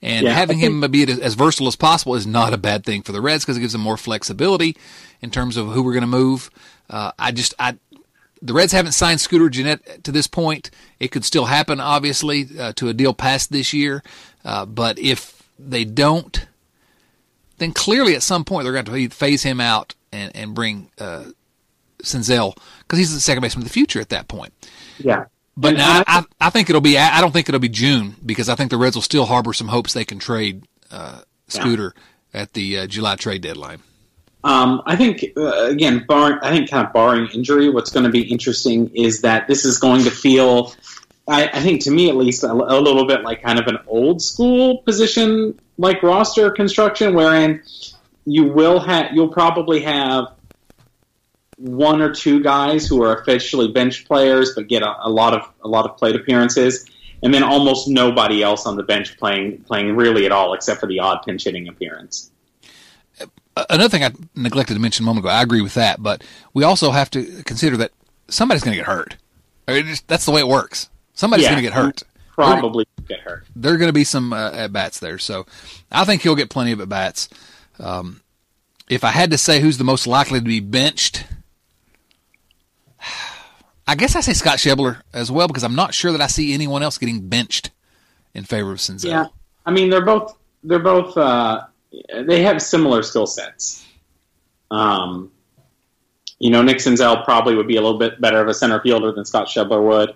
And Yeah, having think- him be as versatile as possible is not a bad thing for the Reds because it gives them more flexibility in terms of who we're going to move. Uh, I just, I, the Reds haven't signed Scooter Gennett to this point. It could still happen, obviously, uh, to a deal past this year. Uh, but if they don't, then clearly at some point they're going to phase him out and, and bring uh, Senzel because he's the second baseman of the future at that point. Yeah. But And now, I- I, I think it'll be. I don't think it'll be June because I think the Reds will still harbor some hopes they can trade uh, Scooter at the uh, July trade deadline. Um, I think uh, again, bar, I think kind of barring injury, what's going to be interesting is that this is going to feel, I, I think to me at least, a, a little bit like kind of an old school position like roster construction, wherein you will have, you'll probably have one or two guys who are officially bench players but get a, a lot of a lot of plate appearances, and then almost nobody else on the bench playing playing really at all except for the odd pinch hitting appearance. Another thing I neglected to mention a moment ago. I agree with that, but we also have to consider that somebody's going to get hurt. I mean, it's- that's the way it works. Somebody's Yeah. going to get hurt. Probably get hurt. there are going to be some uh, at bats there. So I think he'll get plenty of at bats. Um, if I had to say who's the most likely to be benched, I guess I say Scott Schebler as well because I'm not sure that I see anyone else getting benched in favor of Senzel. Yeah, I mean they're both they're both uh, they have similar skill sets. Um, you know, Nick Senzel probably would be a little bit better of a center fielder than Scott Schebler would,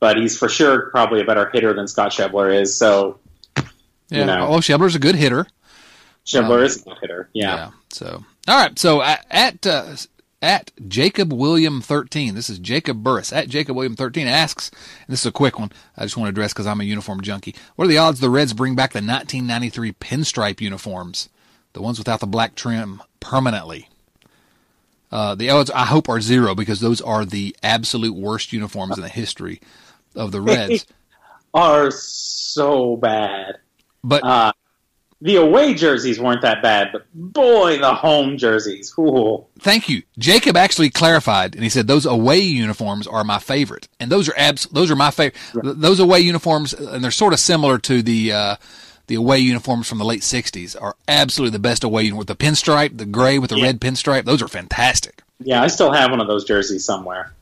but he's for sure probably a better hitter than Scott Schebler is. So Yeah. you know. Oh, Schebler's a good hitter. Schebler Um, is a good hitter. Yeah. So, all right. So at at, uh, at Jacob William thirteen, this is Jacob Burris at Jacob William thirteen asks, and this is a quick one. I just want to address because I'm a uniform junkie. What are the odds the Reds bring back the 1993 pinstripe uniforms, the ones without the black trim, permanently? Uh, the odds I hope are zero because those are the absolute worst uniforms in the history of the Reds. Are so bad. But Uh, the away jerseys weren't that bad, but boy, the home jerseys. Ooh. Thank you. Jacob actually clarified, and he said those away uniforms are my favorite, and those are abs- those are my favorite. Those away uniforms, and they're sort of similar to the uh, the away uniforms from the late '60s, are absolutely the best away uniform with the pinstripe, the gray with the Yeah. red pinstripe. Those are fantastic. Yeah, I still have one of those jerseys somewhere.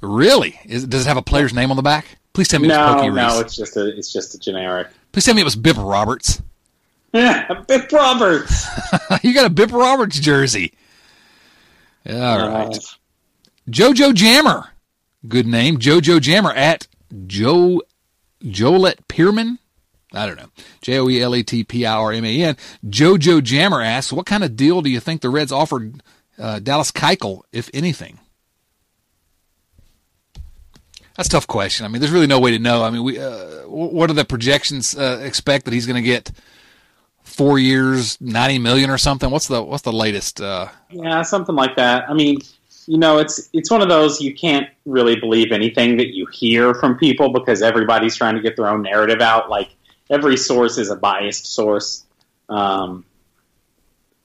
Really? Is, does it have a player's name on the back? Please tell me it was No, Pokey no, Reese. it's just a it's just a generic. Please tell me it was Bip Roberts. Yeah, Bip Roberts. you got a Bip Roberts jersey. All right. Uh, Jojo Jammer. Good name. Jojo Jammer at Joe Jolette Pierman. I don't know. J O E L E T P I R M A N. Jojo Jammer asks, what kind of deal do you think the Reds offered uh, Dallas Keuchel, if anything? That's a tough question. I mean, there's really no way to know. I mean, we uh, what are the projections uh, expect that he's going to get? Four years, ninety million or something. What's the what's the latest? Uh... Yeah, something like that. I mean, you know, it's it's one of those you can't really believe anything that you hear from people because everybody's trying to get their own narrative out. Like every source is a biased source. Um,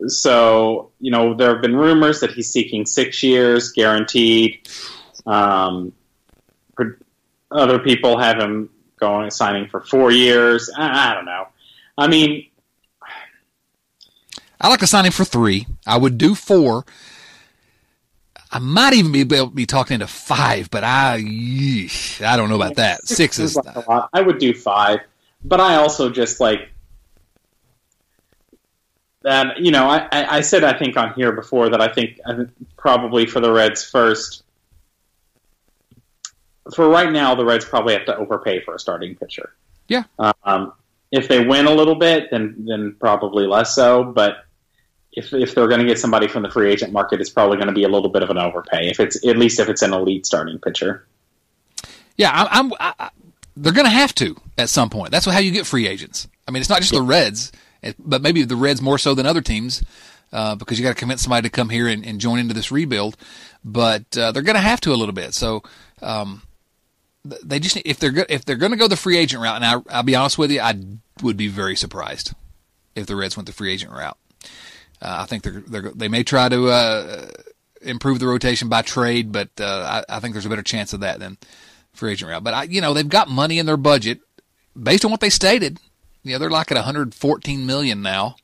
so you know, there have been rumors that he's seeking six years guaranteed. Um, other people have him going signing for four years. I, I don't know. I mean, I like to sign him for three. I would do four I might even be able to be talking into five, but I I don't know about that. Six, Six is like a lot. I would do five, but I also just like that. You know, I, I said I think on here before that I think, I think probably for the Reds first. For right now, the Reds probably have to overpay for a starting pitcher. Yeah. Um, if they win a little bit, then then probably less so. But if, if they're going to get somebody from the free agent market, it's probably going to be a little bit of an overpay. If it's at least if it's an elite starting pitcher. Yeah, I'm. I'm I, they're going to have to at some point. That's how you get free agents. I mean, it's not just the Reds, but maybe the Reds more so than other teams, uh, because you got to convince somebody to come here and, and join into this rebuild. But uh, they're going to have to a little bit. So. Um, they just if they're if they're going to go the free agent route, and I, I'll be honest with you, I would be very surprised if the Reds went the free agent route. Uh, I think they're, they're, they may try to uh, improve the rotation by trade, but uh, I, I, think there's a better chance of that than free agent route. But I, you know, they've got money in their budget based on what they stated. You know, they're like at 114 million now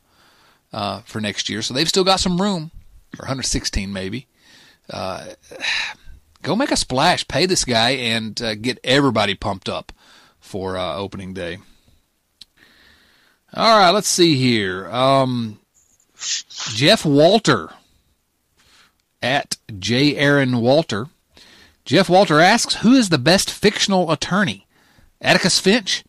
uh, for next year, so they've still got some room, or 116 maybe. Uh, go make a splash, pay this guy, and uh, get everybody pumped up for opening day. All right, let's see here. Um, Jeff Walter at J. Aaron Walter. Jeff Walter asks, who is the best fictional attorney? Atticus Finch,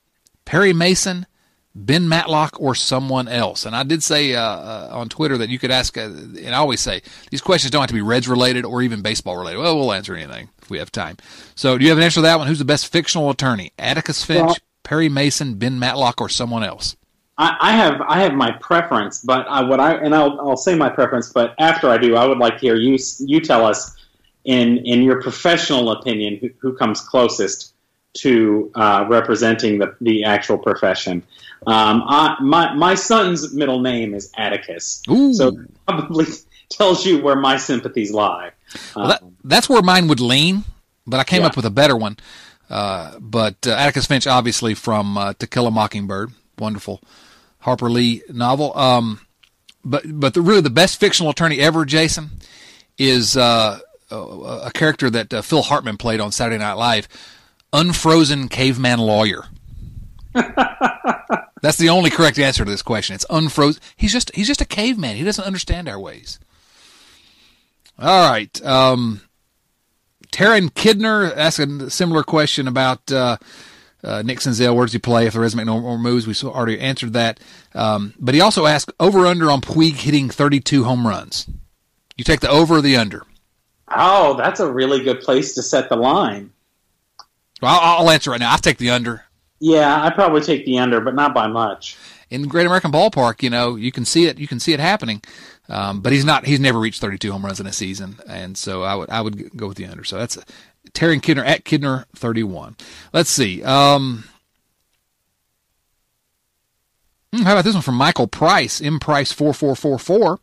Perry Mason, Ben Matlock, or someone else? And I did say uh, uh, on Twitter that you could ask, uh, and I always say these questions don't have to be Reds related or even baseball related. Well, we'll answer anything if we have time. So, do you have an answer to that one? Who's the best fictional attorney? Atticus Finch, Perry Mason, Ben Matlock, or someone else? I, I have I have my preference, but I, what I and I'll I'll say my preference, but after I do, I would like to hear you you tell us in in your professional opinion who, who comes closest to uh, representing the the actual profession. Um, I, my my son's middle name is Atticus, Ooh. so probably tells you where my sympathies lie. Well, that, that's where mine would lean, but I came yeah. up with a better one. Uh, but uh, Atticus Finch, obviously from uh, To Kill a Mockingbird, wonderful Harper Lee novel. Um, but but the, really the best fictional attorney ever, Jason, is uh, a, a, character that uh, Phil Hartman played on Saturday Night Live, unfrozen caveman lawyer. That's the only correct answer to this question. It's unfrozen. He's just he's just a caveman. He doesn't understand our ways. All right. Um, Taryn Kidner asked a similar question about uh, uh, Nick Senzel, where does he play if the Reds make no more moves? We already answered that. Um, but he also asked over under on Puig hitting 32 home runs. You take the over or the under? Oh, that's a really good place to set the line. Well, I'll, I'll answer right now. I take the under. Yeah, I probably take the under, but not by much. In the Great American Ballpark, you know, you can see it. You can see it happening. Um, but he's not. He's never reached 32 home runs in a season, and so I would I would go with the under. So that's Terry Kidner at Kidner 31. Let's see. Um, hmm, how about this one from Michael Price, M Price 4444?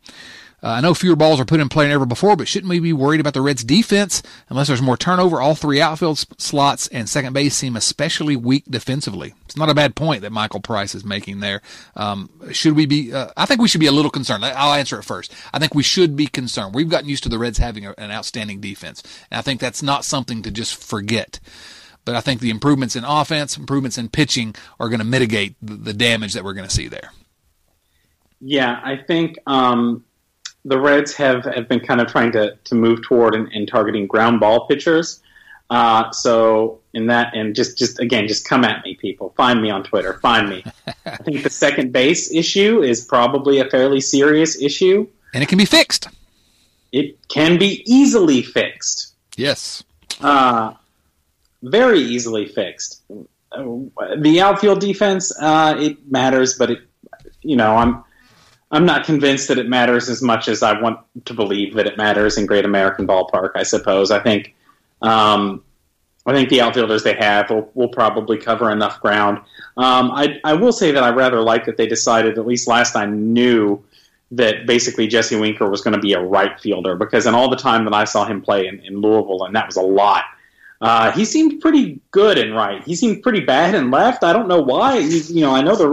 Uh, I know fewer balls are put in play than ever before, but shouldn't we be worried about the Reds' defense? Unless there's more turnover, all three outfield slots and second base seem especially weak defensively. It's not a bad point that Michael Price is making there. Um, should we be? Uh, I think we should be a little concerned. I'll answer it first. I think we should be concerned. We've gotten used to the Reds having a, an outstanding defense, and I think that's not something to just forget. But I think the improvements in offense, improvements in pitching, are going to mitigate the, damage that we're going to see there. Yeah, I think. Um the Reds have, have been kind of trying to, to move toward and, and targeting ground ball pitchers. Uh, so in that, and just just again, just come at me, people. Find me on Twitter. Find me. I think the second base issue is probably a fairly serious issue, and it can be fixed. It can be easily fixed. Yes. Uh, very easily fixed. The outfield defense, uh, it matters, but it, you know, I'm I'm not convinced that it matters as much as I want to believe that it matters in Great American Ballpark. I suppose. I think, um, I think the outfielders they have will, will probably cover enough ground. Um, I, I will say that I rather like that they decided, at least last I knew, that basically Jesse Winker was going to be a right fielder because in all the time that I saw him play in, in Louisville, and that was a lot, uh, he seemed pretty good in right. He seemed pretty bad in left. I don't know why. He, you know, I know they're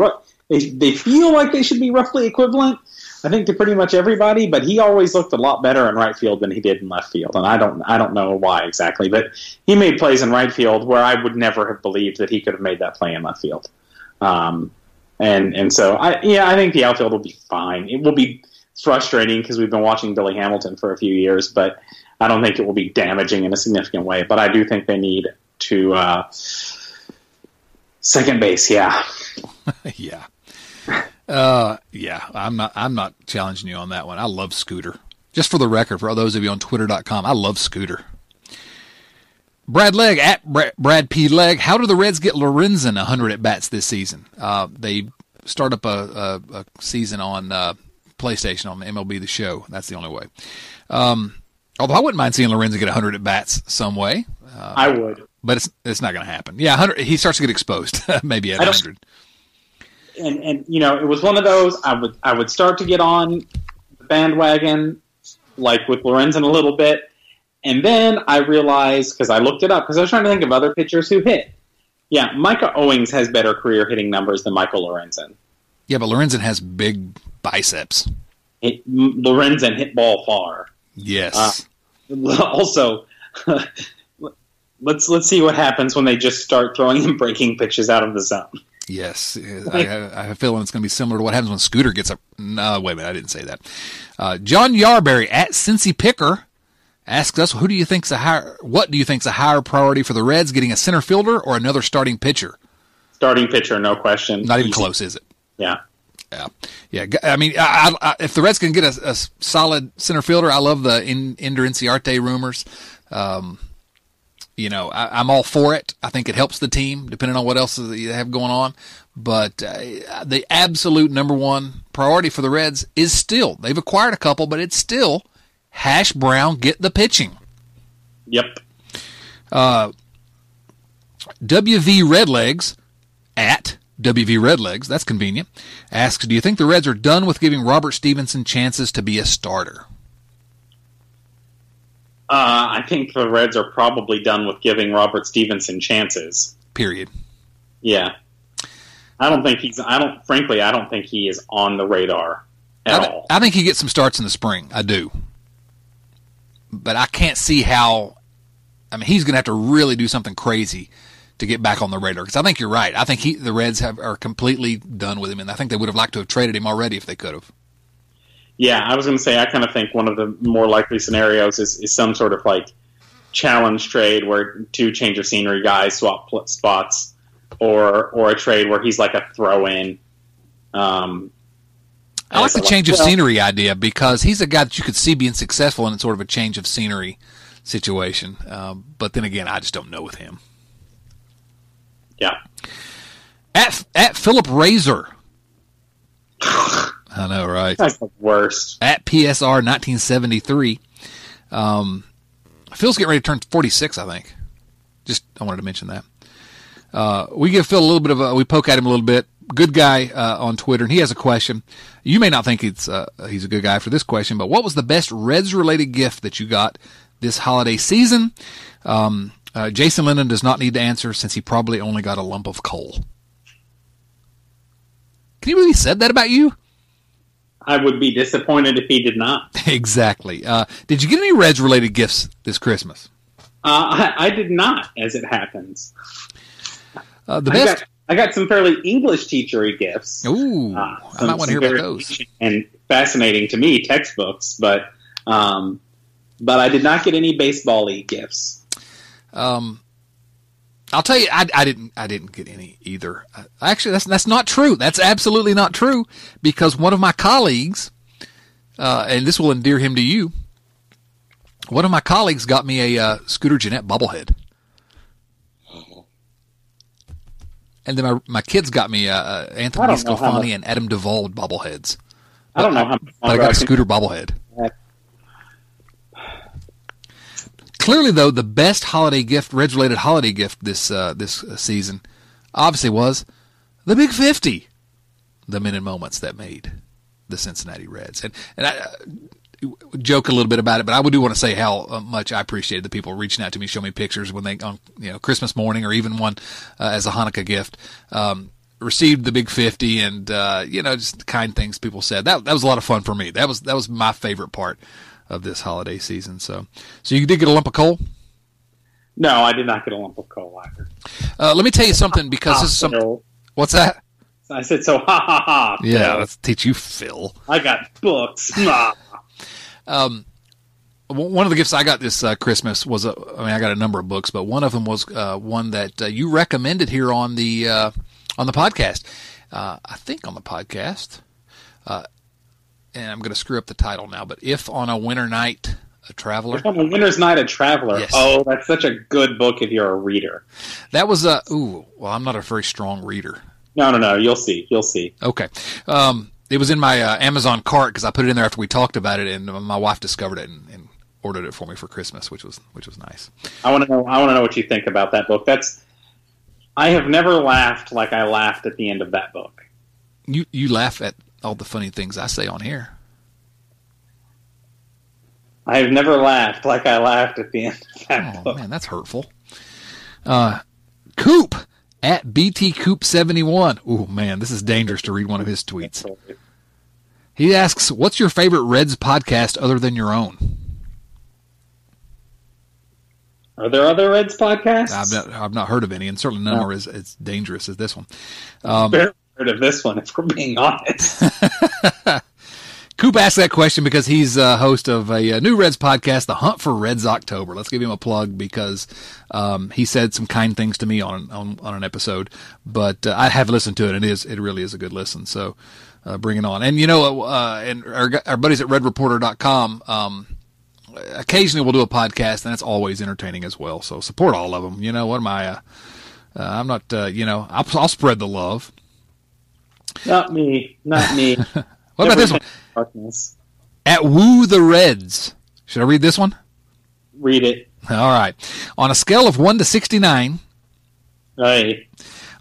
they they feel like they should be roughly equivalent. I think to pretty much everybody, but he always looked a lot better in right field than he did in left field, and I don't I don't know why exactly, but he made plays in right field where I would never have believed that he could have made that play in left field. Um, and and so I yeah I think the outfield will be fine. It will be frustrating because we've been watching Billy Hamilton for a few years, but I don't think it will be damaging in a significant way. But I do think they need to uh, second base. Yeah, yeah. Uh, yeah, I'm not. I'm not challenging you on that one. I love Scooter. Just for the record, for all those of you on Twitter.com, I love Scooter. Brad Legg at Brad P. Legg. How do the Reds get Lorenzen 100 at bats this season? Uh, they start up a, a, a season on uh, PlayStation on MLB The Show. That's the only way. Um, although I wouldn't mind seeing Lorenzen get 100 at bats some way. Uh, I would, but it's it's not going to happen. Yeah, 100. He starts to get exposed. maybe at 100 and and you know, it was one of those. I would I would start to get on the bandwagon, like with Lorenzen a little bit, and then I realized because I looked it up because I was trying to think of other pitchers who hit. Yeah, Micah Owings has better career hitting numbers than Michael Lorenzen. Yeah, but Lorenzen has big biceps. It, Lorenzen hit ball far. Yes. Uh, also, let's let's see what happens when they just start throwing and breaking pitches out of the zone. Yes, I, I, have a feeling it's going to be similar to what happens when Scooter gets a. No, wait a minute, I didn't say that. Uh, John Yarberry at Cincy Picker asks us, "Who do you think's a higher? What do you think's a higher priority for the Reds, getting a center fielder or another starting pitcher?" Starting pitcher, no question. Not even Easy. close, is it? Yeah. Yeah, yeah. I mean, I, I, if the Reds can get a, a, solid center fielder, I love the in, Ender Inciarte rumors. Um, you know, I, am all for it. I think it helps the team, depending on what else you have going on. But uh, the absolute number one priority for the Reds is still they've acquired a couple, but it's still Hash Brown get the pitching. Yep. Uh, WV Redlegs at WV Redlegs, that's convenient, asks, Do you think the Reds are done with giving Robert Stephenson chances to be a starter? Uh, I think the Reds are probably done with giving Robert Stephenson chances. Period. Yeah. I don't think he's. I don't. Frankly, I don't think he is on the radar at I, all. I think he gets some starts in the spring. I do, but I can't see how. I mean, he's going to have to really do something crazy to get back on the radar. Because I think you're right. I think he, the Reds have are completely done with him, and I think they would have liked to have traded him already if they could have. Yeah, I was going to say I kind of think one of the more likely scenarios is, is some sort of like challenge trade where two change of scenery guys swap pl- spots, or or a trade where he's like a throw in. Um, I like the change of scenery idea because he's a guy that you could see being successful in sort of a change of scenery situation. Um, but then again, I just don't know with him. Yeah. At at Philip Razor. I know, right? That's the worst. At PSR 1973. Um, Phil's getting ready to turn 46, I think. Just, I wanted to mention that. Uh, we give Phil a little bit of a, we poke at him a little bit. Good guy uh, on Twitter, and he has a question. You may not think it's uh, he's a good guy for this question, but what was the best Reds related gift that you got this holiday season? Um, uh, Jason Linden does not need to answer since he probably only got a lump of coal. Can you believe he said that about you? I would be disappointed if he did not. exactly. Uh, did you get any Reds related gifts this Christmas? Uh, I, I, did not, as it happens. Uh, the best. I got, I got, some fairly English teachery gifts. Ooh, some, uh, I might want to hear about those. And fascinating to me textbooks, but um, but I did not get any baseball gifts. Um, I'll tell you, I, I didn't, I didn't get any either. Uh, actually, that's that's not true. That's absolutely not true because one of my colleagues, uh, and this will endear him to you. One of my colleagues got me a uh, Scooter Gennett bobblehead. And then my, my kids got me uh, uh Anthony I don't know how Scofani much- and Adam Duvall bobbleheads. I don't know how But I got a Scooter bobblehead. Clearly, though, the best holiday gift, Reds related holiday gift this uh, this season, obviously was the Big Fifty, the minute moments that made the Cincinnati Reds. And and I uh, joke a little bit about it, but I do want to say how uh, much I appreciated the people reaching out to me, show me pictures when they on you know Christmas morning or even one uh, as a Hanukkah gift. Um, received the big 50 and uh, you know just kind things people said that that was a lot of fun for me that was that was my favorite part of this holiday season so so you did get a lump of coal No, I did not get a lump of coal either. uh, let me tell you something because this is some what's that I said so. Ha ha ha. yeah let's teach you phil I got books. Ah. W- one of the gifts I got this uh, Christmas was a, I mean I got a number of books, but one of them was uh, one that uh, you recommended here on the uh, on the podcast. Uh, I think on the podcast, uh, and I'm going to screw up the title now. But if on a winter night, a traveler. On a Winter's Night, a Traveler. Yes. Oh, that's such a good book if you're a reader. That was a ooh. Well, I'm not a very strong reader. No, no, no. You'll see. You'll see. Okay. Um, it was in my uh, Amazon cart because I put it in there after we talked about it, and my wife discovered it and, and ordered it for me for Christmas, which was which was nice. I want to know. I want to know what you think about that book. That's. I have never laughed like I laughed at the end of that book. You you laugh at all the funny things I say on here. I have never laughed like I laughed at the end of that Oh book. man, that's hurtful. Uh, Coop at BT Coop seventy one. Oh man, this is dangerous to read one of his tweets. He asks, "What's your favorite Reds podcast other than your own?" Are there other Reds podcasts? I've not, I've not heard of any, and certainly none No. are as, as dangerous as this one. Um, heard of this one, if we're being honest. Coop asked that question because he's a host of a, uh new Reds podcast, The Hunt for Reds October. Let's give him a plug because um, he said some kind things to me on on, on an episode, but uh, I have listened to it, and it is it really is a good listen. So uh, bring it on. And you know, uh, and our, our buddies at RedReporter.com. Um, occasionally we'll do a podcast, and it's always entertaining as well. So support all of them. You know, what am I? Uh, uh, I'm not. Uh, you know, I'll, I'll spread the love. Not me. Not me. What about this one? Darkness. At Woo the Reds. Should I read this one? Read it. All right. On a scale of 1 to 69, Hey.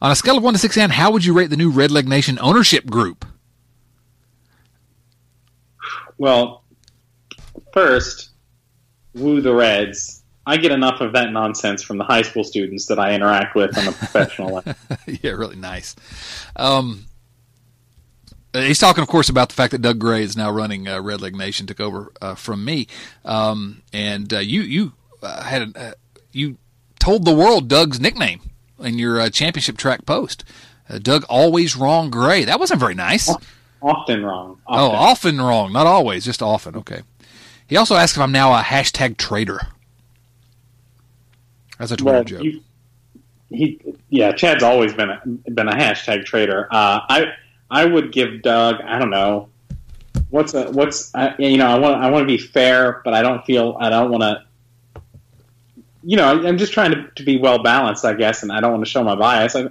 on a scale of 1 to 69, how would you rate the new Red Leg Nation ownership group? Well, first, woo the Reds. I get enough of that nonsense from the high school students that I interact with on a professional level. yeah, really nice. Um, he's talking, of course, about the fact that Doug Gray is now running uh, Red Leg Nation, took over uh, from me, um, and uh, you you uh, had an, uh, you told the world Doug's nickname in your uh, championship track post. Uh, Doug always wrong Gray. That wasn't very nice. Often wrong. Oh, Often. often wrong, not always, just often. Okay. He also asked if I'm now a hashtag trader. That's a Twitter well, joke. you, he, yeah, Chad's always been a, been a hashtag trader. Uh, I I would give Doug. I don't know. What's a what's uh, you know I want I want to be fair, but I don't feel I don't want to. You know, I'm just trying to, to be well balanced, I guess, and I don't want to show my bias. I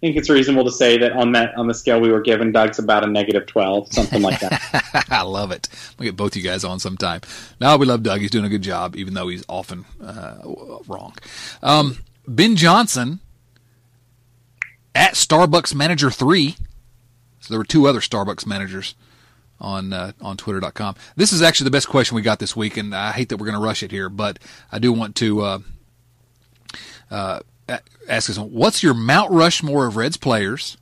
think it's reasonable to say that on that on the scale we were given, Doug's about a negative twelve, something like that. I love it. We'll get both you guys on sometime. Now we love Doug. He's doing a good job, even though he's often uh, wrong. Um, ben Johnson at Starbucks Manager 3. So there were two other Starbucks managers on uh, on Twitter.com. This is actually the best question we got this week, and I hate that we're going to rush it here, but I do want to uh, uh, ask us, what's your Mount Rushmore of Reds players?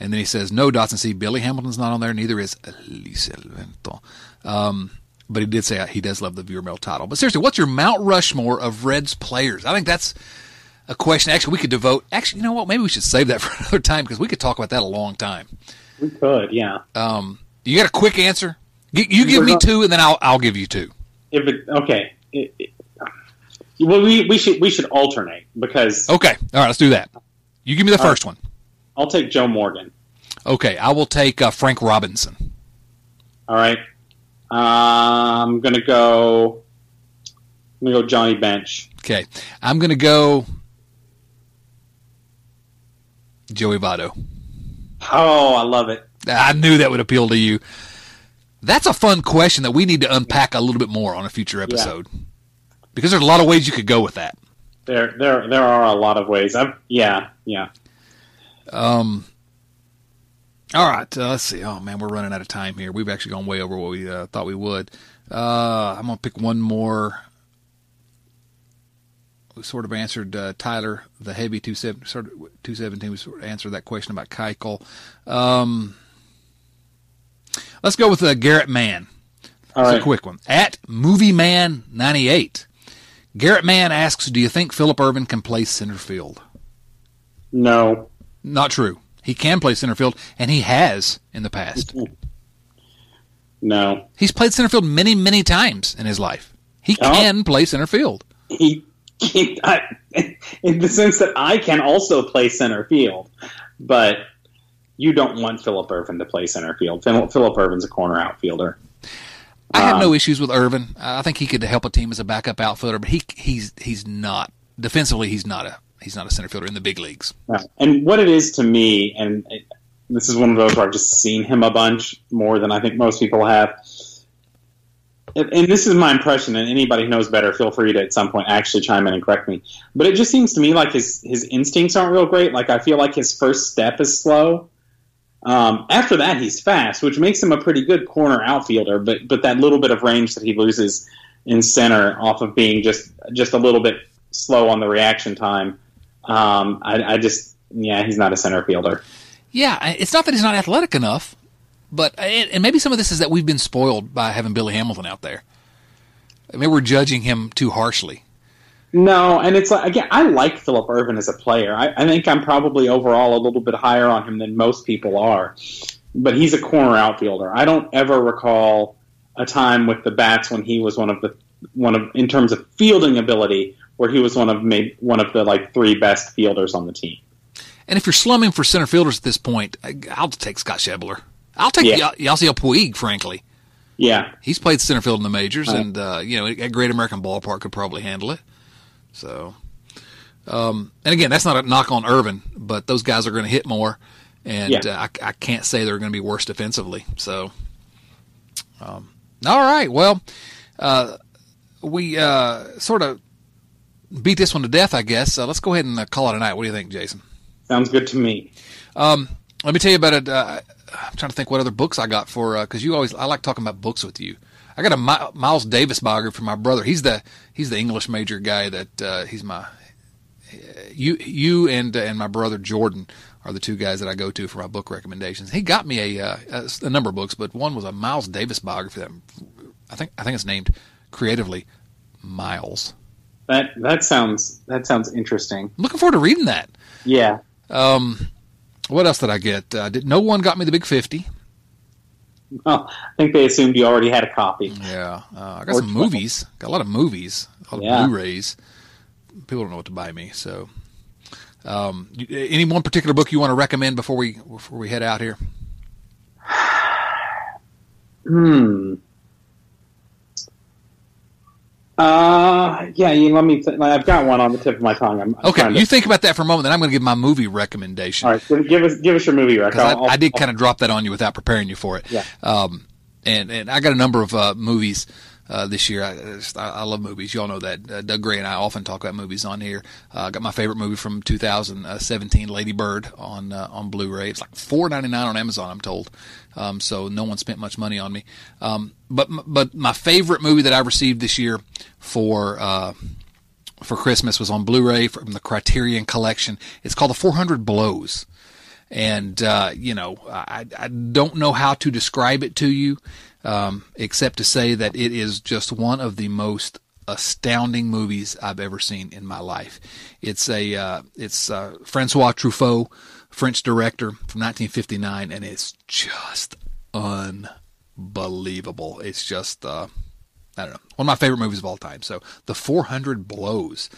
And then he says, no, Dotson C. Billy Hamilton's not on there, neither is Elise Elvento. Um, but he did say he does love the viewer mail title. But seriously, what's your Mount Rushmore of Reds players? I think that's a question. Actually, we could devote. Actually, you know what? Maybe we should save that for another time because we could talk about that a long time. We could, yeah. Um, you got a quick answer? You, you give We're me not- two, and then I'll I'll give you two. If it okay, it, it, Well, we, we should we should alternate because Okay, all right, let's do that. You give me the first one. I'll take Joe Morgan. Okay, I will take uh, Frank Robinson. All right. I'm gonna go. I'm gonna go Johnny Bench. Okay, I'm going to go Joey Votto. Oh, I love it. I knew that would appeal to you. That's a fun question that we need to unpack a little bit more on a future episode. Because there's a lot of ways you could go with that. There, there, there are a lot of ways. I've, yeah, yeah. Um, all right, uh, let's see. Oh man, we're running out of time here. We've actually gone way over what we uh, thought we would. Uh, I'm gonna pick one more. Sort of answered uh, Tyler the heavy two seven sort of two seventeen. We sort of answered that question about Keuchel. Um, let's go with uh, Garrett Mann. All It's right. a quick one. At Movie Man ninety eight, Garrett Mann asks, "Do you think Phillip Ervin can play center field?" No, Not true. He can play center field, and he has in the past. no. He's played center field many, many times in his life. He Oh. can play center field. He, in the sense that I can also play center field, but you don't want Phillip Ervin to play center field. Phillip Ervin's a corner outfielder. I have Um, no issues with Ervin. I think he could help a team as a backup outfielder, but he he's he's not defensively. He's not a he's not a center fielder in the big leagues. And what it is to me, and this is one of those where I've just seen him a bunch more than I think most people have. And, this is my impression, and anybody who knows better, feel free to at some point actually chime in and correct me. But it just seems to me like his his instincts aren't real great. Like I feel like his first step is slow. Um, after that, he's fast, which makes him a pretty good corner outfielder. But but that little bit of range that he loses in center off of being just just a little bit slow on the reaction time, um, I, I just yeah, he's not a center fielder. Yeah, it's not that he's not athletic enough, but uh, and and maybe some of this is that we've been spoiled by having Billy Hamilton out there. Maybe we're judging him too harshly. No, and it's like again, I like Phillip Ervin as a player. I, I think I'm probably overall a little bit higher on him than most people are. But he's a corner outfielder. I don't ever recall a time with the bats when he was one of the one of in terms of fielding ability where he was one of maybe one of the like three best fielders on the team. And if you're slumming for center fielders at this point, I- I'll take Scott Schebler. I'll take Yeah. yeah. Yasiel Puig, frankly. Yeah, He's played center field in the majors, Right. and uh, you know, a Great American Ballpark could probably handle it. So, um, and again, that's not a knock on Ervin, but those guys are going to hit more, and Yeah. uh, I, I can't say they're going to be worse defensively. So, um, all right, well, uh, we uh, sort of beat this one to death, I guess. Uh, let's go ahead and uh, call it a night. What do you think, Jason? sounds good to me. Um, let me tell you about it. Uh, I'm trying to think what other books I got for because you always I like talking about books with you. I got a Mi- Miles Davis biography from my brother. He's the he's the English major guy that uh, he's my you you and uh, and my brother Jordan are the two guys that I go to for my book recommendations. He got me a uh, a, a number of books, but one was a Miles Davis biography that I think I think it's named creatively Miles. That that sounds that sounds interesting. I'm looking forward to reading that. Yeah. Um, what else did I get? Uh, did no one got me the big fifty? Well, I think they assumed you already had a copy. Yeah, uh, I got Or some 12. movies. Got a lot of movies, a lot Yeah. of Blu-rays. People don't know what to buy me. So, um, you- any one particular book you want to recommend before we before we head out here? Hmm. Uh, yeah. You let me. Th- I've got one on the tip of my tongue. I'm, I'm Okay, to- you think about that for a moment. Then I'm going to give my movie recommendation all right. Give, give us give us your movie recommendation. I, I did kind of drop that on you without preparing you for it. Yeah. Um, and and I got a number of uh, movies uh, this year. I, I love movies. You all know that. Uh, Doug Gray and I often talk about movies on here. Uh, I got my favorite movie from 2017, Lady Bird, on uh, on Blu-ray. It's like 4.99 on Amazon. I'm told. Um, so no one spent much money on me. Um, but but my favorite movie that I received this year for uh, for Christmas was on Blu-ray from the Criterion Collection. It's called The 400 Blows and uh, you know I, I don't know how to describe it to you um, except to say that it is just one of the most astounding movies I've ever seen in my life. It's a uh, it's uh, Francois Truffaut, French director from 1959, and it's just unbelievable. It's just uh, I don't know. One of my favorite movies of all time. So, The 400 Blows.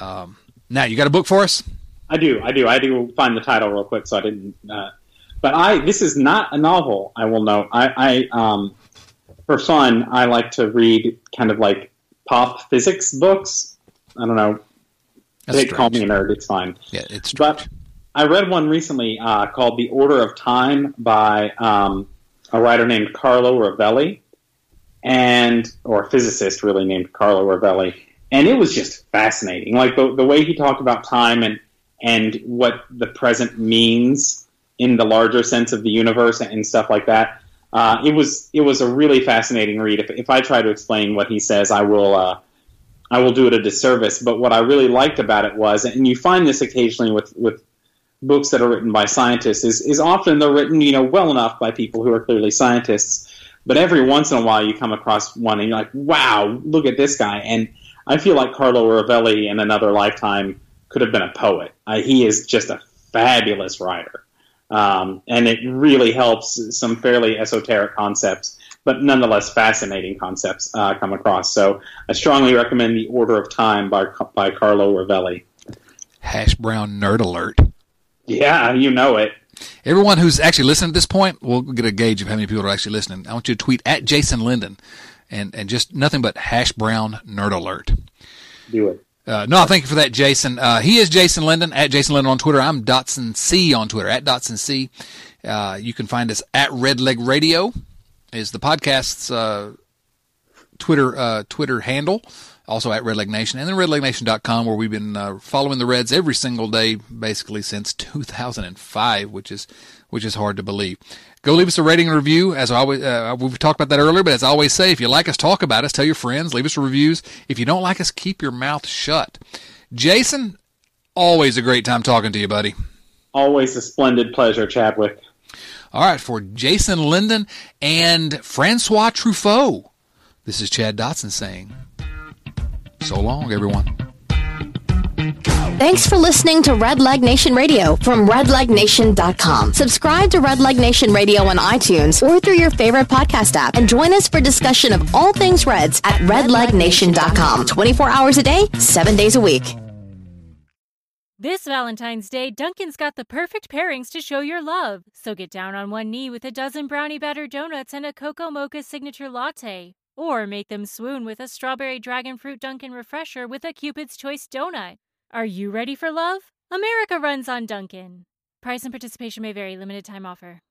Um, now, you got a book for us? I do. I do. I do find the title real quick, so I didn't. Uh, but I this is not a novel. I will note. I, I um, for fun, I like to read kind of like pop physics books. I don't know. That's they strange. call me a nerd. It's fine. Yeah, it's But. I read one recently uh, called The Order of Time by um, a writer named Carlo Rovelli, and or a physicist really named Carlo Rovelli, and it was just fascinating. Like the the way he talked about time and and what the present means in the larger sense of the universe and stuff like that. Uh, it was it was a really fascinating read. If, if I try to explain what he says, I will uh, I will do it a disservice. But what I really liked about it was, and you find this occasionally with with books that are written by scientists, is is often they're written you know well enough by people who are clearly scientists. But every once in a while, you come across one and you're like, "Wow, look at this guy!" And I feel like Carlo Rovelli in another lifetime could have been a poet. Uh, he is just a fabulous writer. Um, and it really helps some fairly esoteric concepts, but nonetheless fascinating concepts uh, come across. So I strongly recommend The Order of Time by, by Carlo Rovelli. Hash Brown Nerd Alert. Yeah, you know it. Everyone who's actually listening at this point, we'll get a gauge of how many people are actually listening. I want you to tweet at Jason Linden and, and just nothing but Hash Brown Nerd Alert. Do it. Uh, no, thank you for that, Jason. Uh, he is Jason Linden at Jason Linden on Twitter. I'm Dotson C on Twitter at Dotson C. Uh, you can find us at Red Leg Radio is the podcast's uh, Twitter uh, Twitter handle. Also at Red Leg Nation and then redlegnation.com where we've been following the Reds every single day basically since 2005, which is which is hard to believe. Go leave us a rating and review. As always, uh, we've talked about that earlier, but as I always say, if you like us, talk about us. Tell your friends. Leave us reviews. If you don't like us, keep your mouth shut. Jason, always a great time talking to you, buddy. Always a splendid pleasure, Chadwick. All right, for Jason Linden and Francois Truffaut, this is Chad Dotson saying, so long, everyone. Thanks for listening to Red Leg Nation Radio from redlegnation.com. Subscribe to Red Leg Nation Radio on iTunes or through your favorite podcast app and join us for discussion of all things Reds at redlegnation.com. 24 hours a day, 7 days a week. This Valentine's Day, Dunkin's got the perfect pairings to show your love. So get down on one knee with a dozen brownie batter donuts and a cocoa mocha signature latte. Or make them swoon with a strawberry dragon fruit Dunkin' refresher with a Cupid's Choice donut. Are you ready for love? America runs on Dunkin'. Price and participation may vary, limited time offer.